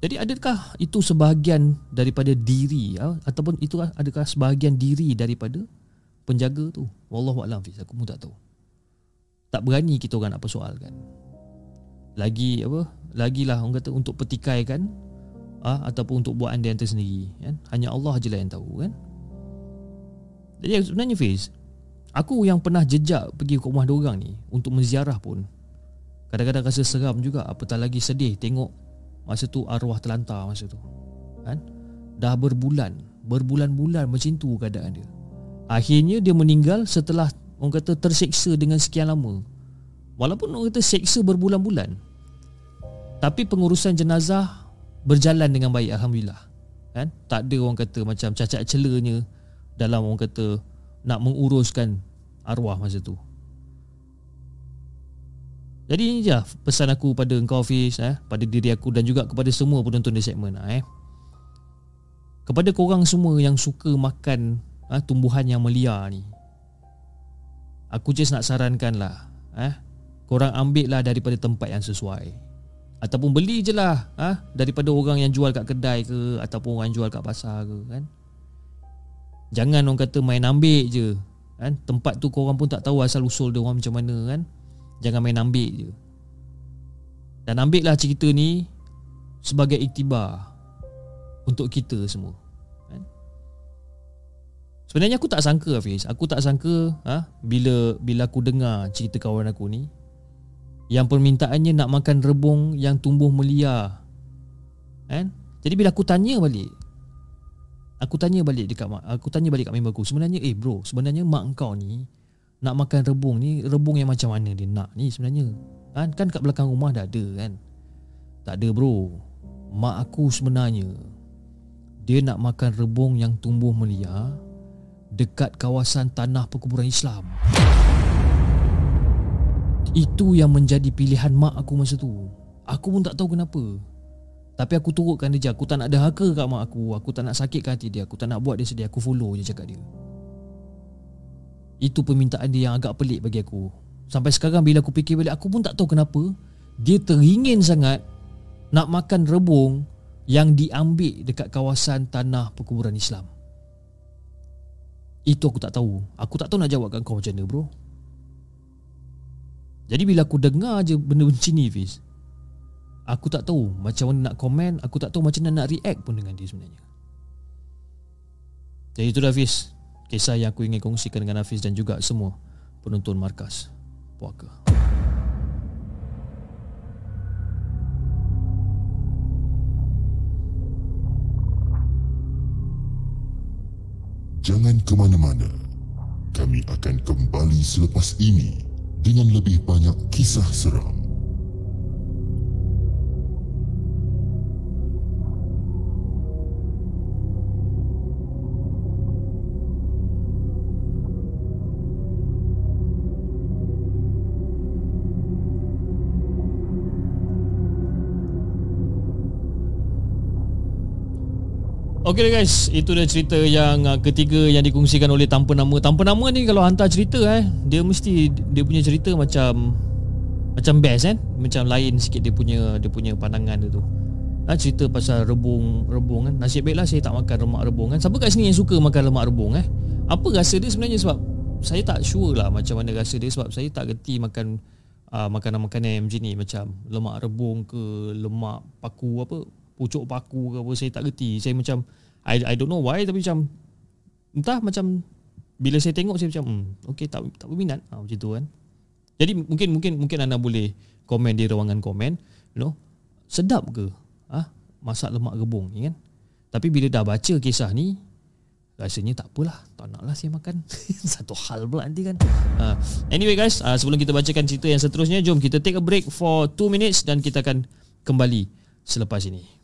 Jadi adakah itu sebahagian daripada diri ya? Ataupun itu adakah sebahagian diri daripada penjaga tu? Wallahualam Fiz. Aku pun tak tahu. Tak berani kita orang nak persoalkan. Lagi apa Lagilah orang kata untuk petikaikan ah, Ataupun untuk buat anda yang tersendiri kan? Hanya Allah je lah yang tahu kan Jadi sebenarnya Fiz Aku yang pernah jejak pergi ke rumah diorang ni Untuk menziarah pun Kadang-kadang rasa seram juga Apatah lagi sedih tengok Masa tu arwah terlantar masa tu kan? Dah berbulan Berbulan-bulan macam tu keadaan dia Akhirnya dia meninggal setelah Orang kata terseksa dengan sekian lama Walaupun orang kata seksa berbulan-bulan Tapi pengurusan jenazah Berjalan dengan baik Alhamdulillah kan? Tak ada orang kata macam cacat celanya Dalam orang kata nak menguruskan arwah masa tu. Jadi ini je pesan aku pada engkau Hafiz eh, pada diri aku dan juga kepada semua penonton di segmen eh. Kepada korang semua yang suka makan eh, tumbuhan yang melia ni. Aku just nak sarankan lah eh, korang ambil lah daripada tempat yang sesuai. Ataupun beli je lah eh, daripada orang yang jual kat kedai ke ataupun orang jual kat pasar ke kan. Jangan orang kata main ambil je kan? Tempat tu korang pun tak tahu asal usul dia orang macam mana kan Jangan main ambil je Dan ambil lah cerita ni Sebagai iktibar Untuk kita semua kan? Sebenarnya aku tak sangka Hafiz Aku tak sangka ha? Bila bila aku dengar cerita kawan aku ni Yang permintaannya nak makan rebung yang tumbuh melia. Kan? Jadi bila aku tanya balik Aku tanya balik dekat mak Aku tanya balik kat member aku Sebenarnya eh bro Sebenarnya mak kau ni Nak makan rebung ni Rebung yang macam mana dia nak ni sebenarnya? Kan, kan kat belakang rumah dah ada kan? Tak ada bro. Mak aku sebenarnya Dia nak makan rebung yang tumbuh melia Dekat kawasan tanah perkuburan Islam Itu yang menjadi pilihan mak aku masa tu. Aku pun tak tahu kenapa. Tapi aku turutkan dia je. Aku tak nak dahaka kat mak aku. Aku tak nak sakitkan hati dia. Aku tak nak buat dia sedih. Aku follow je cakap dia. Itu permintaan dia yang agak pelik bagi aku. Sampai sekarang bila aku fikir balik Aku pun tak tahu kenapa. Dia teringin sangat Nak makan rebung Yang diambil dekat kawasan tanah perkuburan Islam. Itu aku tak tahu. Aku tak tahu nak jawab kat kau macam mana bro Jadi bila aku dengar je benda macam ni Fiz Aku tak tahu macam mana nak komen Aku tak tahu macam mana nak react pun dengan dia sebenarnya. Jadi itu dah Hafiz Kisah yang aku ingin kongsikan dengan Hafiz dan juga semua penonton markas Puaka. Jangan ke mana-mana. Kami akan kembali selepas ini Dengan lebih banyak kisah seram Okey guys, itu dia cerita yang uh, ketiga yang dikongsikan oleh tanpa nama. Tanpa nama ni kalau hantar cerita eh, dia mesti dia punya cerita macam macam best kan? Macam lain sikit dia punya dia punya pandangan dia tu. Ha, cerita pasal rebung rebung kan. Nasib baiklah saya tak makan lemak rebung kan. Siapa kat sini yang suka makan lemak rebung eh? Apa rasa dia sebenarnya sebab saya tak sure lah macam mana rasa dia sebab saya tak gerti makan uh, makanan-makanan yang macam ni macam lemak rebung ke lemak paku apa pucuk paku ke apa saya tak gerti saya macam I I don't know why tapi macam entah macam bila saya tengok saya macam hmm, okey tak tak berminat. Ha, macam tu kan. Jadi mungkin mungkin mungkin anda boleh komen di ruangan komen you know sedap ke? Ah ha? masak lemak rebung ni kan? Tapi bila dah baca kisah ni rasanya tak apalah tak naklah saya makan. Satu hal pula nanti kan. Uh, anyway guys uh, sebelum kita bacakan cerita yang seterusnya jom kita take a break for 2 minutes dan kita akan kembali selepas ini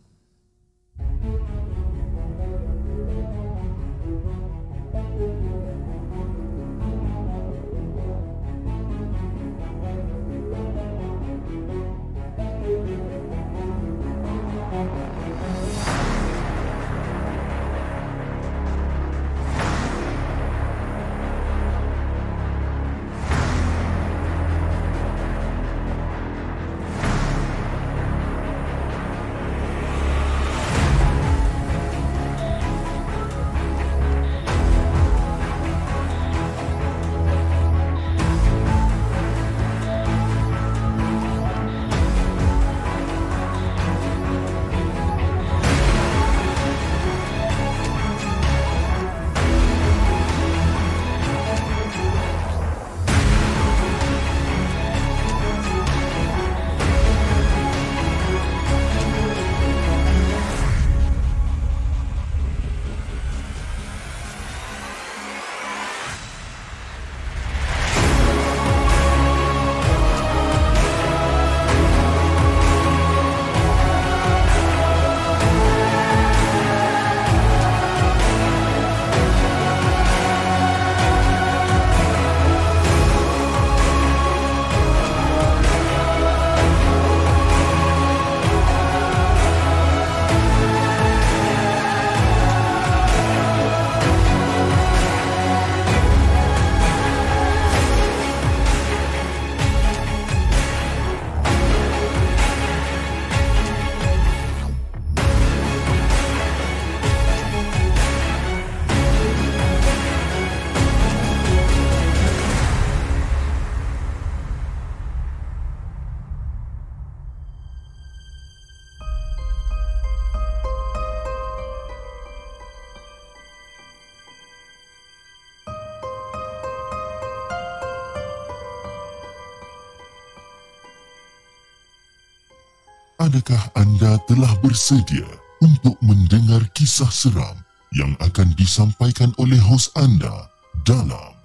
Adakah anda telah bersedia untuk mendengar kisah seram yang akan disampaikan oleh hos anda dalam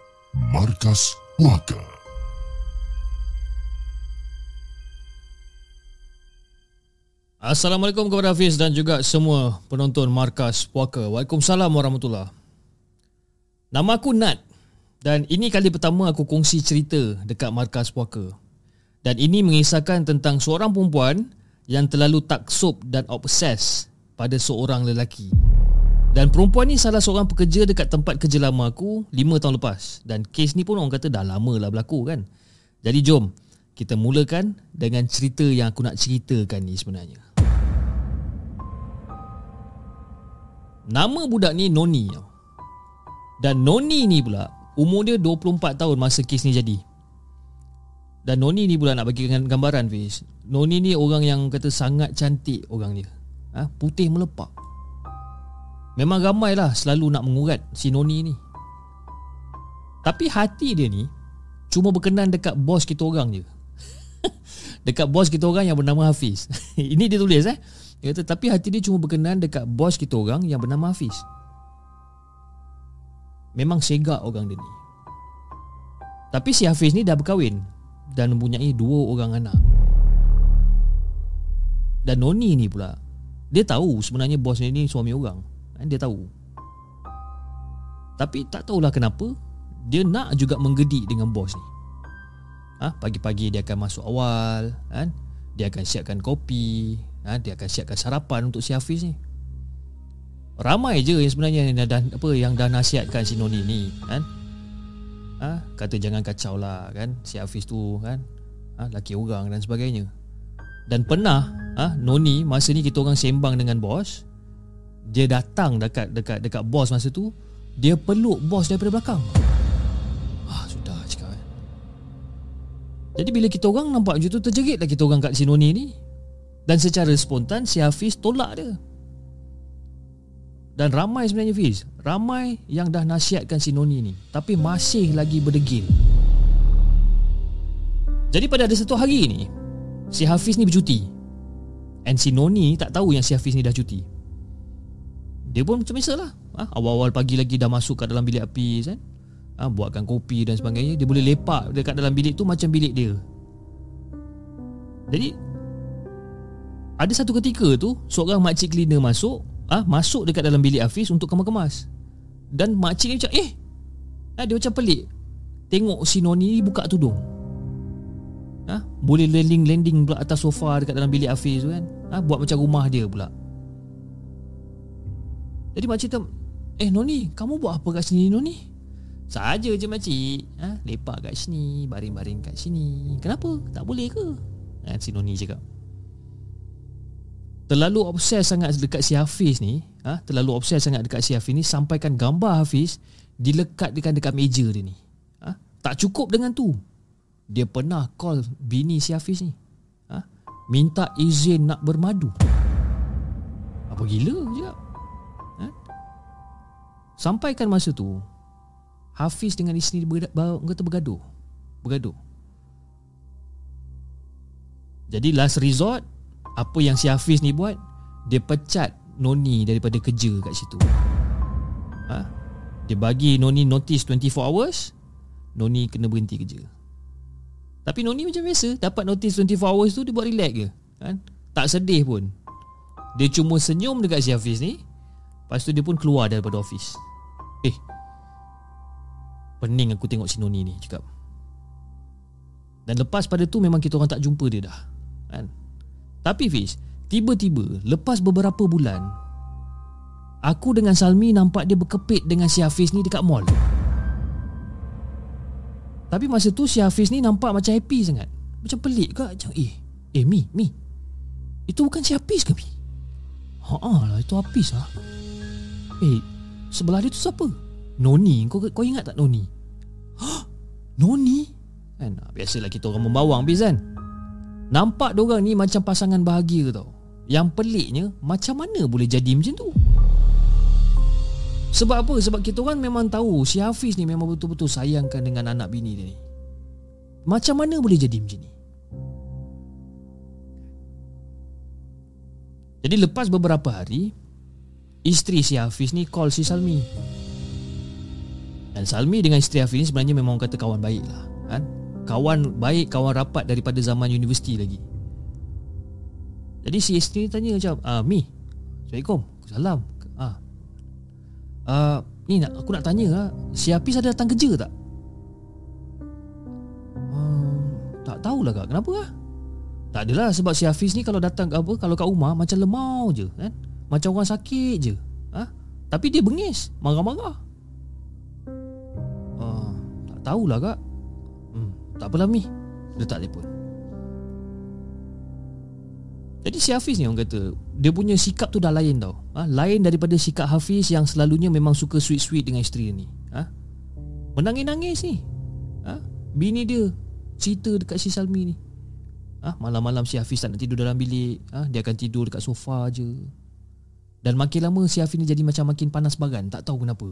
Markas Puaka? Assalamualaikum kepada Hafiz dan juga semua penonton Markas Puaka. Waalaikumsalam warahmatullahi Nama aku Nat dan ini kali pertama aku kongsi cerita dekat Markas Puaka. Dan ini mengisahkan tentang seorang perempuan yang terlalu taksub dan obses pada seorang lelaki. Dan perempuan ni salah seorang pekerja dekat tempat kerja lama aku 5 tahun lepas. Dan kes ni pun orang kata dah lama lah berlaku kan. Jadi jom kita mulakan dengan cerita yang aku nak ceritakan ni sebenarnya. Nama budak ni Noni Dan Noni ni pula umur dia 24 tahun masa kes ni jadi. Dan Noni ni pula nak bagi gambaran Fiz. Noni ni orang yang kata sangat cantik orang dia. Ha? Putih melepak. Memang ramai lah selalu nak mengurat si Noni ni. Tapi hati dia ni Cuma berkenan dekat bos kita orang je. Dekat bos kita orang yang bernama Hafiz. Ini dia tulis eh. Dia kata tapi hati dia cuma berkenan dekat bos kita orang yang bernama Hafiz. Memang segak orang dia ni. Tapi si Hafiz ni dah berkahwin dan mempunyai dua orang anak. Dan Noni ni pula, dia tahu sebenarnya bos ni suami orang. Kan dia tahu. Tapi tak tahulah kenapa dia nak juga menggedik dengan bos ni. Ha, pagi-pagi dia akan masuk awal, kan? Dia akan siapkan kopi, ha, dia akan siapkan sarapan untuk si Hafiz ni. Ramai je yang sebenarnya yang dah apa yang dah nasihatkan si Noni ni, kan? ha? Kata jangan kacau lah kan? Si Hafiz tu kan? Ha? Laki orang dan sebagainya. Dan pernah ha? Noni masa ni kita orang sembang dengan bos. Dia datang dekat dekat dekat bos masa tu. Dia peluk bos daripada belakang. Ah sudah cakap kan Jadi bila kita orang nampak macam tu Terjerit lah kita orang kat si Noni ni. Dan secara spontan si Hafiz tolak dia. Dan ramai sebenarnya Fiz. Ramai yang dah nasihatkan si Noni ni. Tapi masih lagi berdegil. Jadi pada ada satu hari ni Si Hafiz ni bercuti. And si Noni tak tahu yang si Hafiz ni dah cuti. Dia pun macam biasa lah. Ha? Awal-awal pagi lagi dah masuk kat dalam bilik api kan? ha? Buatkan kopi dan sebagainya. Dia boleh lepak dekat dalam bilik tu macam bilik dia. Jadi Ada satu ketika tu Seorang makcik cleaner masuk ha, masuk dekat dalam bilik Hafiz untuk kemas-kemas. Dan makcik ni macam eh ha, dia macam pelik. Tengok si Noni ni buka tudung. Ha, boleh landing-landing pula atas sofa dekat dalam bilik Hafiz tu kan. Ha, buat macam rumah dia pula. Jadi makcik tu Eh Noni Kamu buat apa kat sini Noni Saja je makcik ha, Lepak kat sini Baring-baring kat sini Kenapa Tak boleh ke ha, Si Noni cakap terlalu obses sangat dekat si Hafiz ni ha? terlalu obses sangat dekat si Hafiz ni sampaikan gambar Hafiz dilekatkan dekat meja dia ni ha? tak cukup dengan tu dia pernah call bini si Hafiz ni ha? minta izin nak bermadu apa gila je ha? sampaikan masa tu Hafiz dengan isteri ber, kata bergaduh bergaduh jadi last resort apa yang si Hafiz ni buat Dia pecat Noni daripada kerja kat situ. Ha? Dia bagi Noni notice 24 hours Noni kena berhenti kerja. Tapi Noni macam biasa Dapat notice 24 hours tu Dia buat relax je kan? Tak sedih pun. Dia cuma senyum dekat si Hafiz ni Lepas tu dia pun keluar daripada office Eh Pening aku tengok si Noni ni Cakap. Dan lepas pada tu Memang kita orang tak jumpa dia dah Kan tapi Fiz Tiba-tiba Lepas beberapa bulan Aku dengan Salmi nampak dia berkepit dengan si Hafiz ni dekat mall Tapi masa tu si Hafiz ni nampak macam happy sangat Macam pelik ke macam, Eh, eh Mi, Mi Itu bukan si Hafiz ke Mi? Haa lah itu Hafiz lah Eh, sebelah dia tu siapa? Noni, kau kau ingat tak Noni? Noni? Kan, biasalah kita orang membawang Hafiz kan Nampak diorang ni macam pasangan bahagia tau Yang peliknya Macam mana boleh jadi macam tu Sebab apa? Sebab kita orang memang tahu Si Hafiz ni memang betul-betul sayangkan dengan anak bini dia ni Macam mana boleh jadi macam ni? Jadi lepas beberapa hari Isteri si Hafiz ni call si Salmi Dan Salmi dengan isteri Hafiz ni sebenarnya memang kata kawan baik lah? Kawan baik kawan rapat daripada zaman universiti lagi. Jadi si isteri tanya macam ah mi assalamualaikum. Salam. Ah. Ah ni nak aku nak tanya ah si Hafiz ada datang kerja tak? Hmm, tak tahulah kak. Kenapa ah? Tak adalah sebab si Hafiz ni kalau datang apa kalau kat rumah macam lemau je kan? Macam orang sakit je ah. Tapi dia bengis marah-marah. Ah tak tahulah kak tak apalah Mi Letak telefon Jadi si Hafiz ni orang kata Dia punya sikap tu dah lain tau ha? Lain daripada sikap Hafiz Yang selalunya memang suka sweet-sweet dengan isteri ni ha? Menangis-nangis ni ha? Bini dia Cerita dekat si Salmi ni ha? Malam-malam si Hafiz tak nak tidur dalam bilik ha? Dia akan tidur dekat sofa je Dan makin lama si Hafiz ni jadi macam makin panas bagan Tak tahu kenapa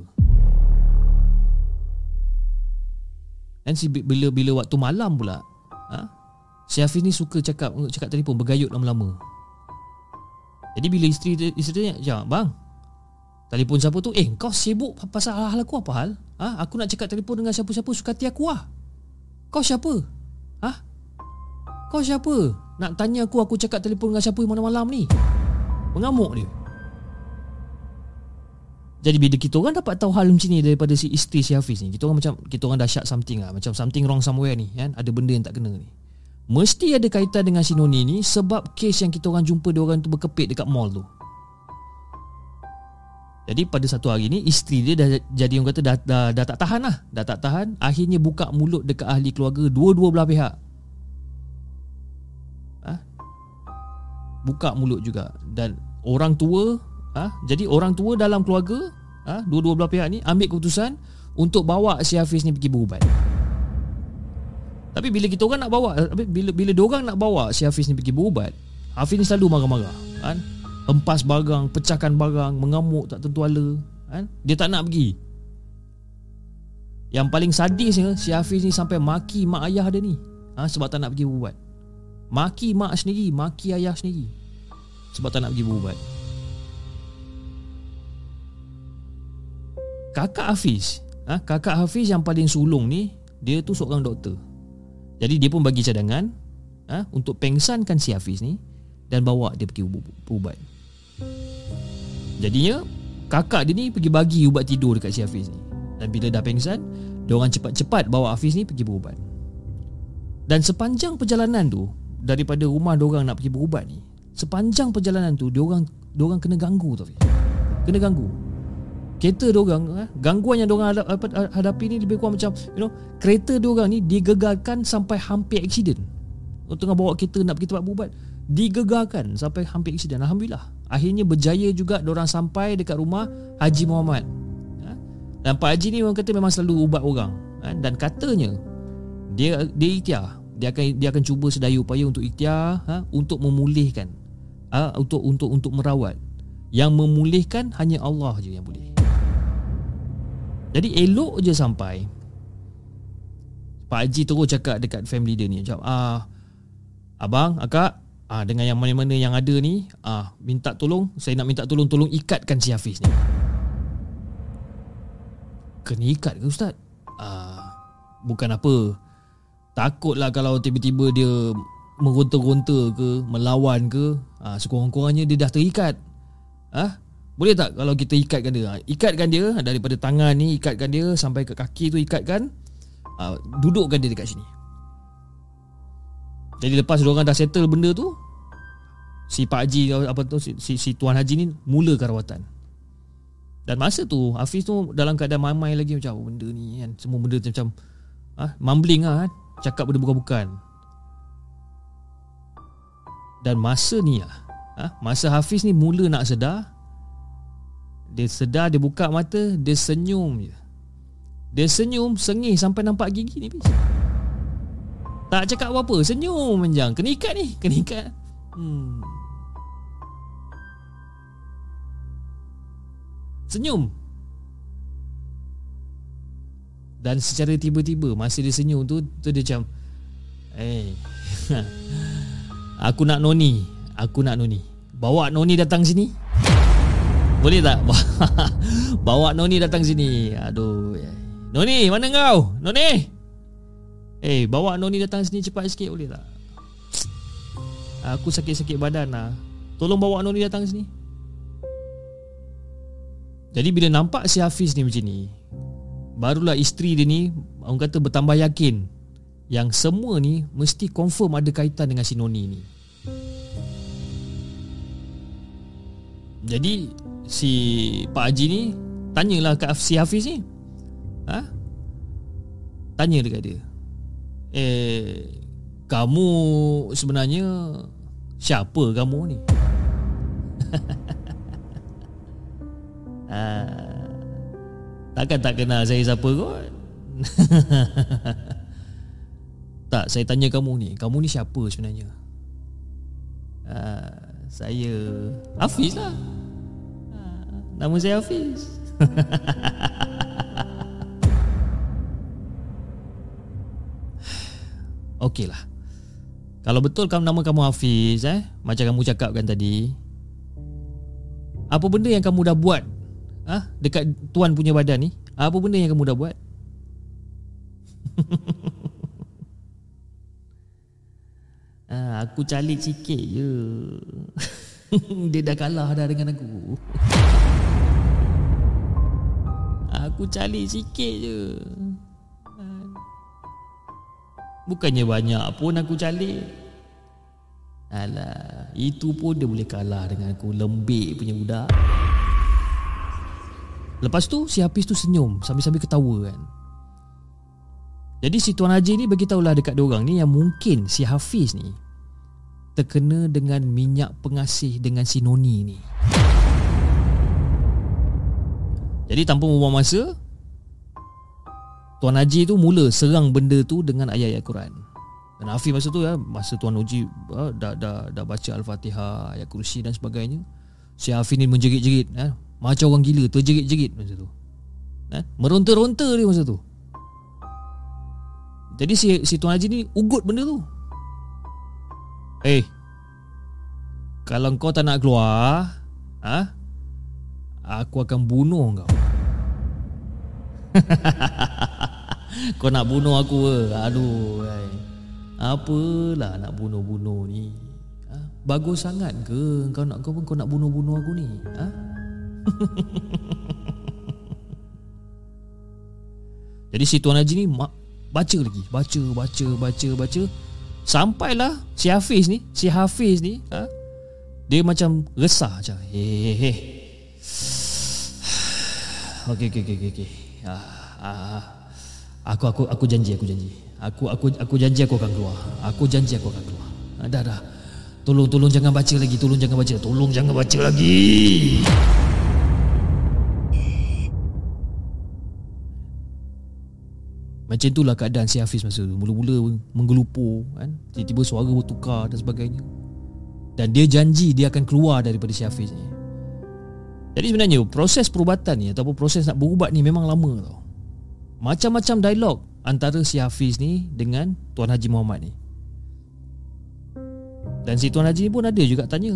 Dan si bila bila waktu malam pula, ha? Si Hafiz ni suka cakap cakap telefon bergayut lama-lama. Jadi bila isteri isteri tanya, "Bang, telefon siapa tu? Eh, kau sibuk pasal hal-hal aku apa hal? Ha? Aku nak cakap telefon dengan siapa-siapa suka hati aku ah. Kau siapa? Ha? Kau siapa? Nak tanya aku aku cakap telefon dengan siapa malam-malam ni?" Mengamuk dia. Jadi bila kita orang dapat tahu hal macam ni daripada si isteri si Hafiz ni, kita orang macam kita orang dah syak something lah, macam something wrong somewhere ni kan, ada benda yang tak kena ni. Mesti ada kaitan dengan si Noni ni sebab kes yang kita orang jumpa dia orang tu berkepit dekat mall tu. Jadi pada satu hari ni isteri dia dah jadi orang kata dah, dah, dah tak tahan lah Dah tak tahan Akhirnya buka mulut dekat ahli keluarga Dua-dua belah pihak ha? Buka mulut juga Dan orang tua ha? Jadi orang tua dalam keluarga ha? Dua-dua belah pihak ni Ambil keputusan Untuk bawa si Hafiz ni pergi berubat Tapi bila kita orang nak bawa bila bila dia orang nak bawa si Hafiz ni pergi berubat, Hafiz ni selalu marah-marah, kan? Hempas barang, pecahkan barang, mengamuk tak tentu ala, kan? Dia tak nak pergi. Yang paling sadisnya si Hafiz ni sampai maki mak ayah dia ni. Ha, sebab tak nak pergi berubat. Maki mak sendiri, maki ayah sendiri. Sebab tak nak pergi berubat. Kakak Hafiz, ha, kakak Hafiz yang paling sulung ni, dia tu seorang doktor. Jadi dia pun bagi cadangan ha, untuk pengsankan si Hafiz ni dan bawa dia pergi berubat. Jadinya kakak dia ni pergi bagi ubat tidur dekat si Hafiz ni. Dan bila dah pengsan Diorang cepat-cepat bawa Hafiz ni pergi berubat Dan sepanjang perjalanan tu Daripada rumah diorang nak pergi berubat ni Sepanjang perjalanan tu Diorang diorang kena ganggu Hafiz Kena ganggu Kereta diorang eh, Gangguan yang diorang hadap, hadapi ni Lebih kurang macam You know Kereta diorang ni Digegarkan sampai hampir aksiden Tengah bawa kereta nak pergi tempat berubat Digegarkan sampai hampir aksiden Alhamdulillah. Akhirnya berjaya juga Diorang sampai dekat rumah Haji Muhammad. Dan Pak Haji ni orang kata memang selalu ubat orang kan? Dan katanya Dia dia ikhtiar. Dia akan dia akan cuba sedaya upaya untuk ikhtiar ha? untuk memulihkan ha? untuk untuk untuk merawat. Yang memulihkan hanya Allah je yang boleh jadi elok je sampai. Pak Haji terus cakap dekat family dia ni cakap ah abang akak ah dengan yang mana-mana yang ada ni ah minta tolong saya nak minta tolong tolong ikatkan si Hafiz ni. Kena ikat ke Ustaz? Uh, bukan apa. Takutlah kalau tiba-tiba dia Meronta-ronta ke Melawan ke uh, Sekurang-kurangnya dia dah terikat. Uh, Boleh tak kalau kita ikatkan dia? Ikatkan dia daripada tangan ni Ikatkan dia sampai ke kaki tu ikatkan uh, Dudukkan dia dekat sini. Jadi lepas orang dah settle benda tu Si Pak Haji apa tu si, si, si Tuan Haji ni mulakan rawatan. Dan masa tu Hafiz tu dalam keadaan mamai lagi macam oh, benda ni kan semua benda macam ah ha, mumbling ah kan cakap benda bukan-bukan. Dan masa ni ah ha, masa Hafiz ni mula nak sedar dia sedar dia buka mata dia senyum je. Dia senyum sengih sampai nampak gigi ni. Tak cakap apa-apa senyum menjang kena ikat ni kena ikat. Hmm. Senyum Dan secara tiba-tiba Masa dia senyum tu Tu dia macam Eh hey, Aku nak noni Aku nak noni Bawa noni datang sini Boleh tak? Bawa noni datang sini Aduh Noni mana kau? Noni Eh hey, bawa noni datang sini cepat sikit boleh tak? Aku sakit-sakit badan lah Tolong bawa noni datang sini jadi bila nampak si Hafiz ni macam ni Barulah isteri dia ni Orang kata bertambah yakin Yang semua ni Mesti confirm ada kaitan dengan si Noni ni Jadi Si Pak Haji ni Tanyalah kat si Hafiz ni. Ha? Tanya dekat dia. Eh Kamu sebenarnya Siapa kamu ni? Ha. Takkan tak kenal saya siapa kot? Tak saya tanya kamu ni. Kamu ni siapa sebenarnya? Ha, Saya Hafiz lah Nama saya Hafiz. Okey lah. Kalau betul kamu nama kamu Hafiz eh Macam kamu cakapkan tadi Apa benda yang kamu dah buat ha? Dekat tuan punya badan ni Apa benda yang kamu dah buat? Ha, Aku calik sikit je. Dia dah kalah dah dengan aku Aku calik sikit je. Bukannya banyak pun aku calik Alah Itu pun dia boleh kalah dengan aku. Lembik punya budak. Lepas tu si Hafiz tu senyum sambil-sambil ketawa kan. Jadi si Tuan Haji ni bagi tahulah dekat dia orang ni yang mungkin si Hafiz ni terkena dengan minyak pengasih dengan si Noni ni. Jadi tanpa membuang masa Tuan Haji tu mula serang benda tu dengan ayat-ayat Quran. Dan Hafiz masa tu ya, masa Tuan Haji uh, dah, dah, dah baca Al-Fatihah, ayat kursi dan sebagainya. Si Hafiz ni menjerit-jerit. Ya, macam orang gila, terjerit-jerit masa tu. Ya, meronta-ronta dia masa tu. Jadi si, si Tuan Haji ni ugut benda tu. Eh, hey, kalau kau tak nak keluar, ha, aku akan bunuh kau. Kau nak bunuh aku ke? Aduh ay. Apalah nak bunuh-bunuh ni ha? Bagus sangat ke Kau nak kau pun kau nak bunuh-bunuh aku ni ha? Jadi si Tuan Haji ni Baca lagi Baca, baca, baca, baca Sampailah si Hafiz ni Si Hafiz ni ha? Dia macam resah macam Hehehe Okey, okey, okey, okey ah, ah, aku aku aku janji aku janji. Aku aku aku janji aku akan keluar. Aku janji aku akan keluar. Ah, dah dah. Tolong tolong jangan baca lagi tolong jangan baca. Tolong jangan baca lagi. Macam itulah keadaan si Hafiz masa tu. Mula-mula menggelupur kan? Tiba-tiba suara bertukar dan sebagainya. Dan dia janji dia akan keluar daripada si Hafiz ni jadi sebenarnya proses perubatan ni ataupun proses nak berubat ni memang lama tau. Macam-macam dialog antara si Hafiz ni dengan Tuan Haji Muhammad ni. Dan si Tuan Haji pun ada juga tanya.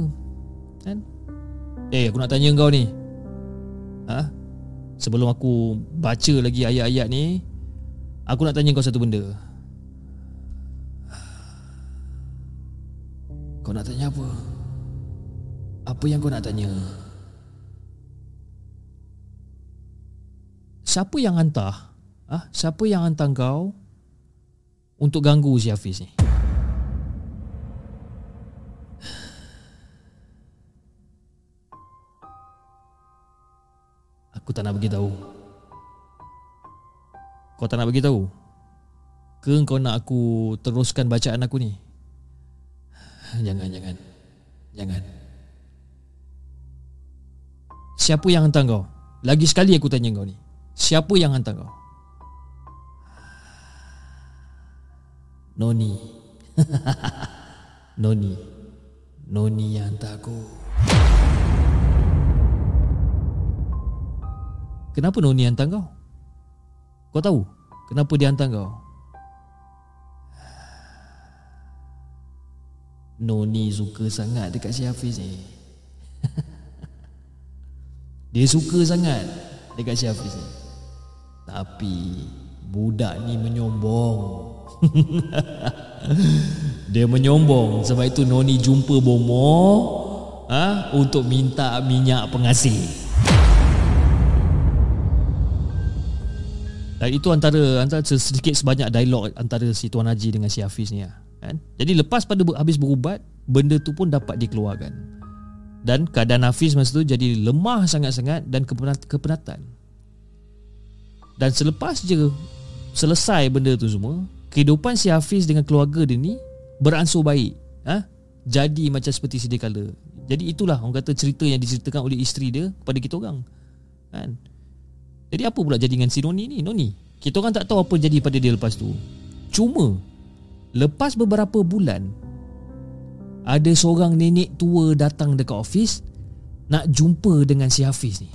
Kan? Eh, aku nak tanya kau ni. Ha? Sebelum aku baca lagi ayat-ayat ni, aku nak tanya kau satu benda. Kau nak tanya apa? Apa yang kau nak tanya? Siapa yang hantar? Ah, siapa yang hantar kau untuk ganggu si Hafiz ni? Aku tak nak bagi tahu. Kau tak nak bagi tahu? Ke kau nak aku teruskan bacaan aku ni? Jangan, jangan. Jangan. Siapa yang hantar kau? Lagi sekali aku tanya kau ni. Siapa yang hantar kau? Noni. Noni. Noni yang hantar aku. Kenapa Noni hantar kau? Kau tahu kenapa dia hantar kau? Noni suka sangat dekat si Hafiz ni. dia suka sangat dekat si Hafiz ni. Tapi budak ni menyombong. Dia menyombong sebab itu Noni jumpa Bomo ha, untuk minta minyak pengasih. Dan itu antara antara sedikit sebanyak dialog antara si Tuan Haji dengan si Hafiz ni kan. Jadi lepas pada habis berubat, benda tu pun dapat dikeluarkan. Dan keadaan Hafiz masa tu jadi lemah sangat-sangat dan kepenatan. Dan selepas je selesai benda tu semua, kehidupan si Hafiz dengan keluarga dia ni beransur baik. Ha? Jadi macam seperti sedia kala. Jadi itulah orang kata cerita yang diceritakan oleh isteri dia kepada kita orang. Kan? Jadi apa pula jadi dengan si Noni ni? Noni. Kita orang tak tahu apa jadi pada dia lepas tu. Cuma lepas beberapa bulan ada seorang nenek tua datang dekat ofis nak jumpa dengan si Hafiz ni.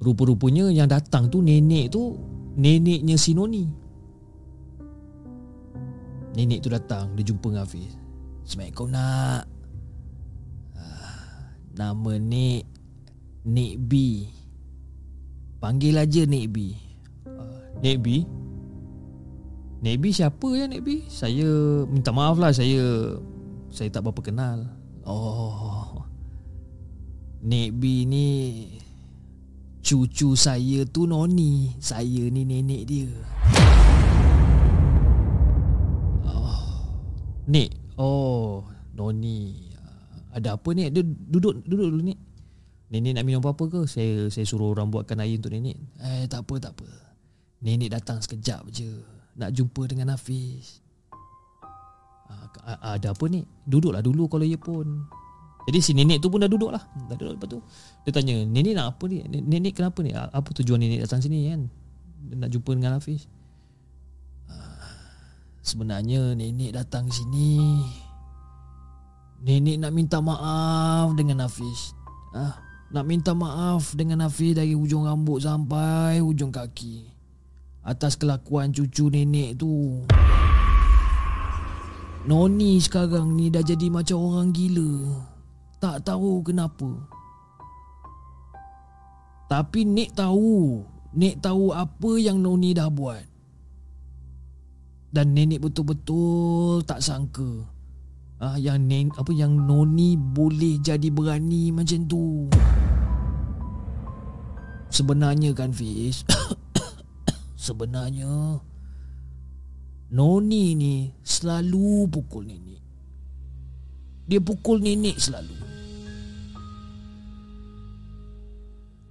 Rupa-rupanya yang datang tu nenek tu Neneknya si Noni. Nenek tu datang Dia jumpa dengan Hafiz. Assalamualaikum nak ah, Nama Nek Nek B? Panggil aja Nek B. Uh, Nek B? Nek B siapa ya Nek B? Saya Minta maaf lah Saya Saya tak berapa kenal. Oh Nek B ni Cucu saya tu Noni. Saya ni nenek dia. Oh. Nek. Oh Noni. Ada apa ni Dia duduk Duduk dulu ni Nenek nak minum apa-apa ke? Saya saya suruh orang buatkan air untuk nenek. Eh tak apa tak apa. Nenek datang sekejap je. Nak jumpa dengan Hafiz. Ah, Ada apa ni Duduklah dulu kalau ia pun Jadi si nenek tu pun dah duduk lah Dah duduk lepas tu Dia tanya Nenek nak apa ni? Nenek kenapa ni? Apa tujuan nenek datang sini kan? Dia nak jumpa dengan Hafiz. Ah, Sebenarnya nenek datang sini Nenek nak minta maaf dengan Hafiz. Ah, Nak minta maaf dengan Hafiz Dari hujung rambut sampai hujung kaki Atas kelakuan cucu nenek tu. Noni sekarang ni dah jadi macam orang gila Tak tahu kenapa. Tapi Nek tahu. Nek tahu apa yang Noni dah buat. Dan nenek betul-betul tak sangka ah, yang nen, apa yang Noni boleh jadi berani macam tu. Sebenarnya kan Fiz? Sebenarnya Noni ni selalu pukul nenek. Dia pukul nenek selalu.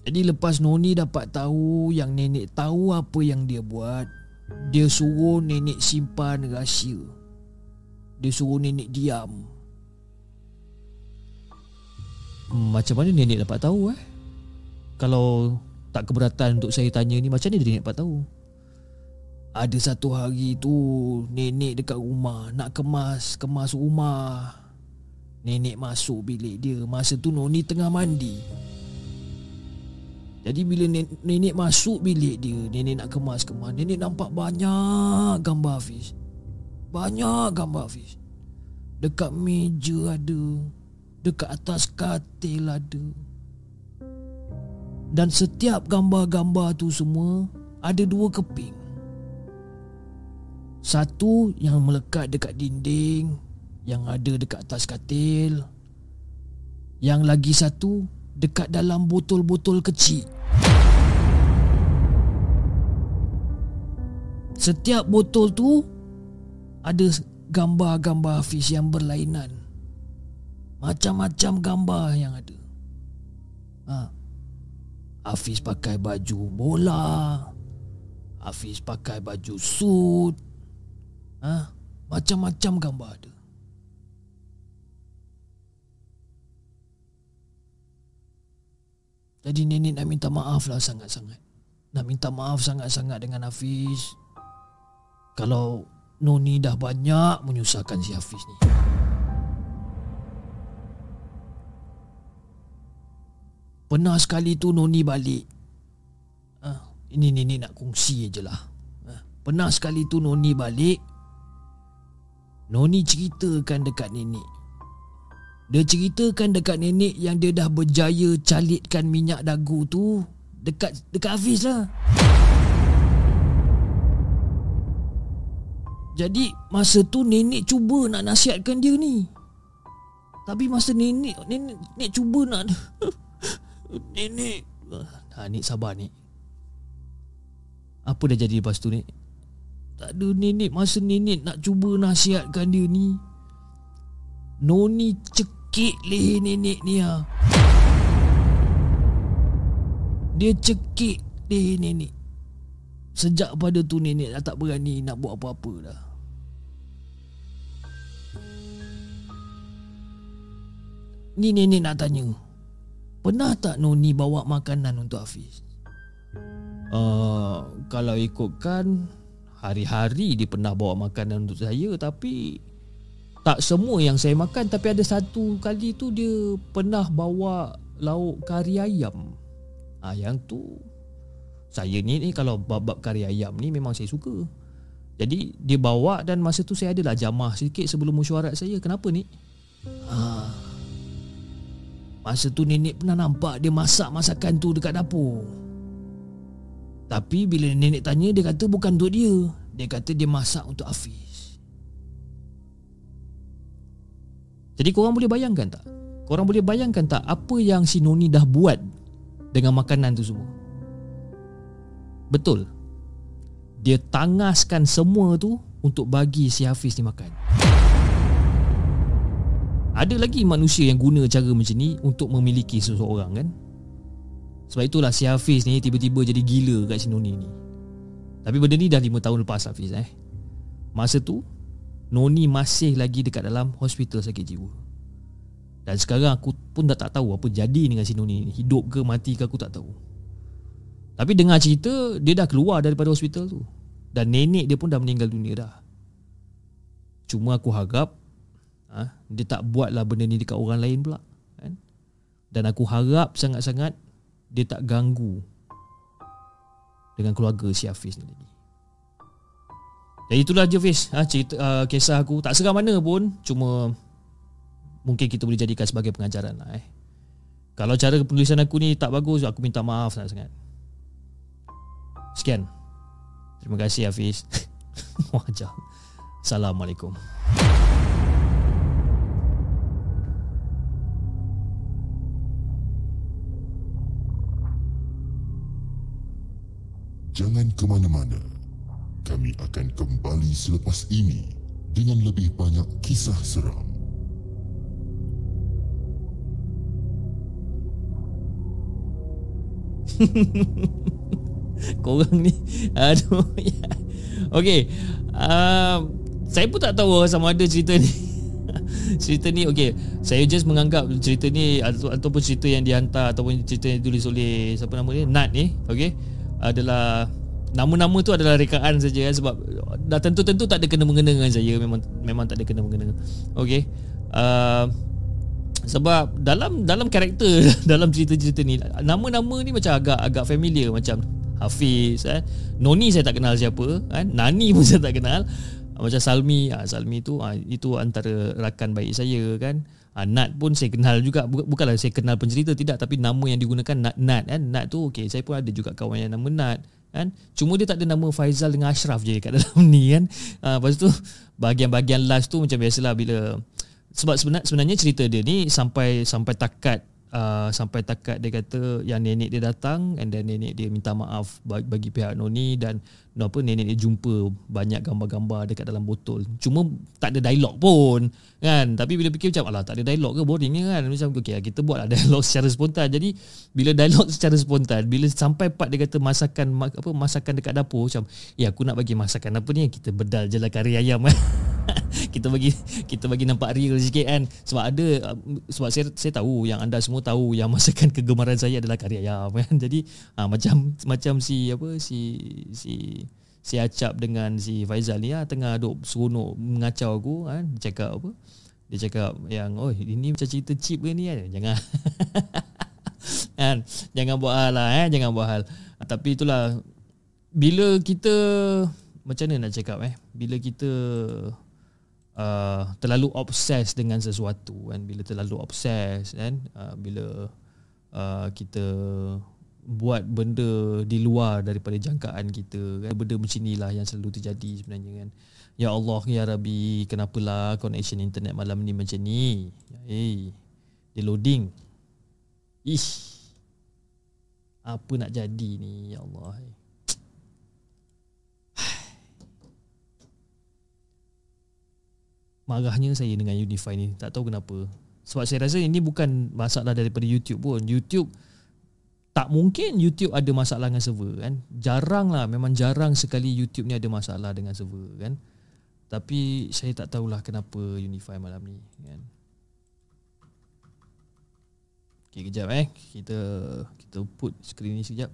Jadi lepas Noni dapat tahu yang nenek tahu apa yang dia buat, dia suruh nenek simpan rahsia. Dia suruh nenek diam. Macam mana nenek dapat tahu eh? Kalau tak keberatan untuk saya tanya ni, macam mana dia dapat tahu? Ada satu hari tu Nenek dekat rumah Nak kemas Kemas rumah Nenek masuk bilik dia Masa tu Noni tengah mandi Jadi bila nenek masuk bilik dia Nenek nak kemas-kemas Nenek nampak banyak gambar Hafiz. Banyak gambar Hafiz. Dekat meja ada Dekat atas katil ada. Dan setiap gambar-gambar tu semua Ada dua keping. Satu yang melekat dekat dinding Yang ada dekat atas katil. Yang lagi satu Dekat dalam botol-botol kecil Setiap botol tu Ada gambar-gambar Hafiz yang berlainan Macam-macam gambar yang ada ha. Hafiz pakai baju bola Hafiz pakai baju suit Ha? Macam-macam gambar ada. Jadi nenek nak minta maaf lah sangat-sangat. Nak minta maaf sangat-sangat dengan Hafiz. Kalau Noni dah banyak menyusahkan si Hafiz ni. Pernah sekali tu Noni balik. Ha, ini nenek nak kongsi je lah. Ha, pernah sekali tu Noni balik. Noni ceritakan dekat nenek Dia ceritakan dekat nenek Yang dia dah berjaya calitkan minyak dagu tu Dekat dekat Hafiz lah. Jadi masa tu nenek cuba nak nasihatkan dia ni. Tapi masa nenek Nenek, nenek cuba nak Nenek. Ha, Nik sabar Nik Apa dah jadi lepas tu Nik tak ada nenek. Masa nenek nak cuba nasihatkan dia ni Noni cekik leher nenek ha. Dia cekik leher nenek Sejak pada tu nenek dah tak berani nak buat apa-apa dah Ni nenek nak tanya Pernah tak Noni bawa makanan untuk Hafiz? Uh, kalau ikutkan Hari-hari dia pernah bawa makanan untuk saya Tapi Tak semua yang saya makan Tapi ada satu kali tu dia pernah bawa lauk kari ayam ha, Yang tu Saya ni, ni kalau bab-bab kari ayam ni memang saya suka Jadi dia bawa dan masa tu saya adalah jamah sikit sebelum mesyuarat saya Kenapa ni? Ha, masa tu nenek pernah nampak dia masak masakan tu dekat dapur tapi bila nenek tanya dia kata bukan untuk dia. Dia kata dia masak untuk Hafiz. Jadi korang boleh bayangkan tak? Korang boleh bayangkan tak apa yang si Noni dah buat dengan makanan tu semua? Betul. Dia tangaskan semua tu untuk bagi si Hafiz ni makan. Ada lagi manusia yang guna cara macam ni untuk memiliki seseorang kan? Sebab itulah si Hafiz ni tiba-tiba jadi gila kat si Noni ni. Tapi benda ni dah 5 tahun lepas Hafiz eh. Masa tu Noni masih lagi dekat dalam hospital sakit jiwa. Dan sekarang aku pun dah tak tahu apa jadi dengan si Noni ni. Hidup ke mati ke aku tak tahu. Tapi dengar cerita dia dah keluar daripada hospital tu. Dan nenek dia pun dah meninggal dunia dah. Cuma aku harap ha, dia tak buatlah benda ni dekat orang lain pula. Kan? Dan aku harap sangat-sangat dia tak ganggu dengan keluarga si Hafiz ni lagi. Jadi itulah je Fiz. Ha, cerita, uh, Kisah aku. Tak seram mana pun Cuma Mungkin kita boleh jadikan sebagai pengajaran lah eh. Kalau cara penulisan aku ni tak bagus Aku minta maaf sangat-sangat Sekian. Terima kasih Hafiz. Wajah. Assalamualaikum. Jangan ke mana-mana. Kami akan kembali selepas ini dengan lebih banyak kisah seram. Korang ni Aduh ya. Okay uh, Saya pun tak tahu Sama ada cerita ni Cerita ni Okay Saya just menganggap Cerita ni atau, Ataupun cerita yang dihantar Ataupun cerita yang ditulis oleh Siapa nama dia Nat ni Okay Adalah Nama-nama tu adalah rekaan saja kan sebab dah tentu-tentu tak ada kena mengena dengan saya memang memang tak ada kena mengena. Okey. Uh, sebab dalam dalam karakter dalam cerita-cerita ni nama-nama ni macam agak agak familiar. Macam Hafiz eh. Noni saya tak kenal siapa kan Nani pun saya tak kenal. Macam Salmi ah Salmi tu ah, itu antara rakan baik saya kan ah, Nat pun saya kenal juga. Bukanlah saya kenal pencerita tidak. Tapi nama yang digunakan Nat Nat kan? Nat tu okey saya pun ada juga kawan yang nama Nat kan? Cuma dia tak ada nama Faizal dengan Ashraf je kat dalam ni kan? Ah, lepas tu bahagian-bahagian last tu macam biasalah bila sebab sebenarnya, sebenarnya cerita dia ni sampai sampai takat uh, sampai takat dia kata yang nenek dia datang and then nenek dia minta maaf bagi, bagi pihak Noni dan apa nenek dia jumpa banyak gambar-gambar dekat dalam botol. Cuma tak ada dialog pun kan? Tapi bila fikir macam alah tak ada dialog ke? Boring ni kan? Macam okey kita buatlah dialog secara spontan. Jadi bila dialog secara spontan bila sampai part dia kata masakan apa masakan dekat dapur macam ya aku nak bagi masakan apa ni? Kita bedal je lah kari ayam kan? Kita bagi kita bagi nampak real sikit kan? Sebab ada sebab saya saya tahu yang anda semua tahu yang masakan kegemaran saya adalah kari ayam kan? Jadi ha, macam macam si apa si si si Acap dengan si Faizal ni lah, tengah duk seronok mengacau aku kan dia cakap apa? Dia cakap yang oh ini macam cerita chip ke ni kan jangan. Kan? Jangan buat hal lah eh? Jangan buat hal. Tapi itulah bila kita macam mana nak cakap eh? Bila kita uh, terlalu obses dengan sesuatu kan bila terlalu obses kan uh, bila uh, kita buat benda di luar daripada jangkaan kita kan? Benda macam inilah yang selalu terjadi sebenarnya kan? Ya Allah ya Rabbi kenapalah connection internet malam ni macam ni? Hey dia loading. Ish. Apa nak jadi ni ya Allah? Marahnya saya dengan Unify ni. Tak tahu kenapa. Sebab saya rasa ini bukan masalah daripada YouTube pun. YouTube tak mungkin YouTube ada masalah dengan server kan jarang lah memang jarang sekali YouTube ni ada masalah dengan server kan tapi saya tak tahulah kenapa Unify malam ni kan Okay, kejap eh. Kita kita put screen ni sekejap.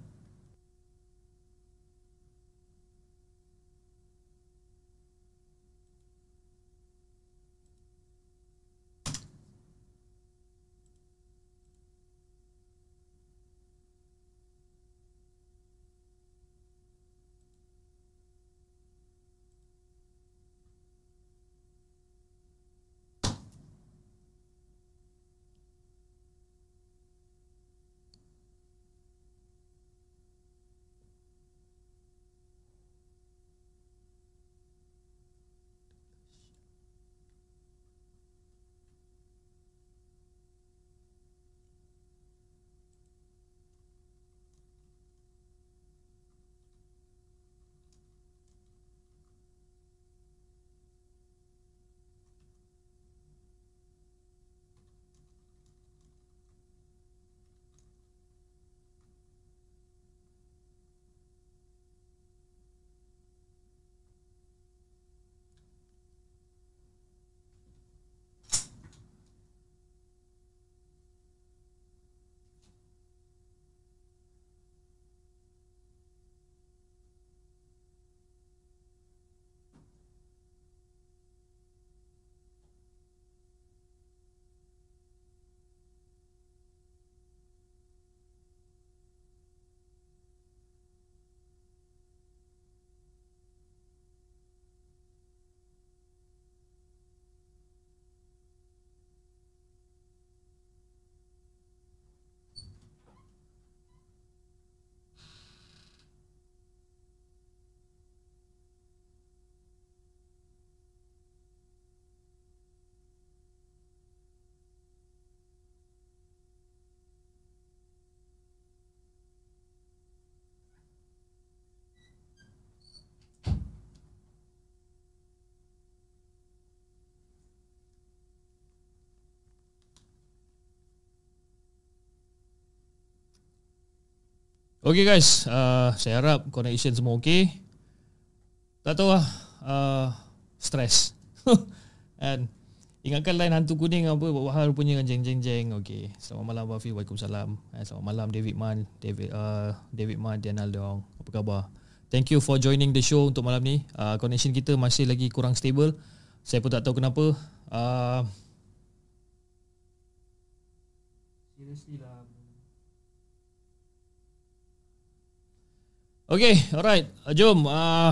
Okay guys, uh, saya harap connection semua okay. Tak tahu lah, uh, stress. And ingatkan line hantu kuning apa buat hal punya jeng jeng jeng. Okay, selamat malam Wafi, Waalaikumsalam. Eh, selamat malam David Man, David uh, David Man dan Aldong. Apa khabar? Thank you for joining the show untuk malam ni. Uh, connection kita masih lagi kurang stable. Saya pun tak tahu kenapa. Uh, seriously lah. Okay, alright. Uh, jom. Uh,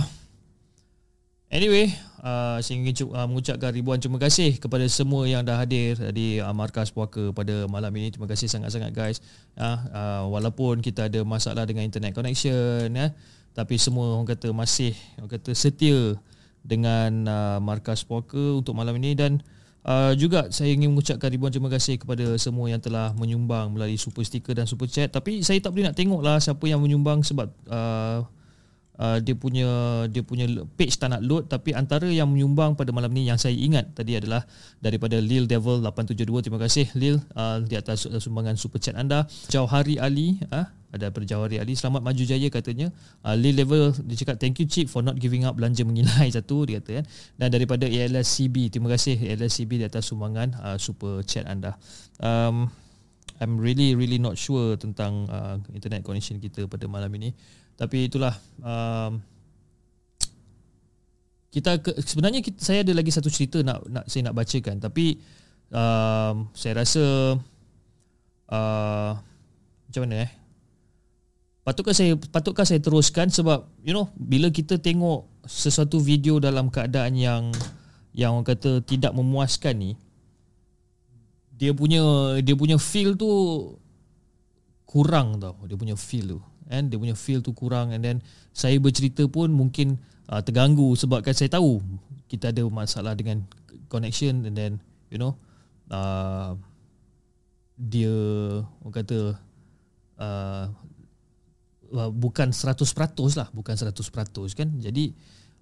anyway, uh, saya ingin uh, mengucapkan ribuan terima kasih kepada semua yang dah hadir di uh, Markas Puaka pada malam ini. Terima kasih sangat-sangat guys. Uh, uh, walaupun kita ada masalah dengan internet connection, ya, tapi semua orang kata masih orang kata setia dengan uh, Markas Puaka untuk malam ini dan Uh, juga saya ingin mengucapkan ribuan terima kasih kepada semua yang telah menyumbang melalui super sticker dan super chat. Tapi saya tak boleh nak tengok lah siapa yang menyumbang sebab uh, uh, dia punya dia punya page tak nak load tapi antara yang menyumbang pada malam ni yang saya ingat tadi adalah daripada Lil Devil 872 terima kasih Lil uh, di atas sumbangan super chat anda. Jauhari Ali uh, ada daripada Jauhari Ali. Selamat maju jaya katanya. Uh, Lil Devil dia cakap thank you Chief for not giving up belanja mengilai satu dia kata kan. Dan daripada ALSCB terima kasih ALSCB di atas sumbangan uh, super chat anda. Um, I'm really really not sure tentang uh, internet connection kita pada malam ini tapi itulah um, kita ke, sebenarnya kita, saya ada lagi satu cerita nak nak saya nak bacakan. Tapi um, saya rasa uh, macam mana eh? Patutkah saya patutkah saya teruskan? Sebab you know bila kita tengok sesuatu video dalam keadaan yang yang orang kata tidak memuaskan ni dia punya dia punya feel tu kurang tau. Dia punya feel tu and dia punya feel tu kurang. And then saya bercerita pun mungkin uh, terganggu sebabkan saya tahu kita ada masalah dengan connection. And then you know uh, dia orang kata uh, uh, bukan 100% lah bukan 100% kan. Jadi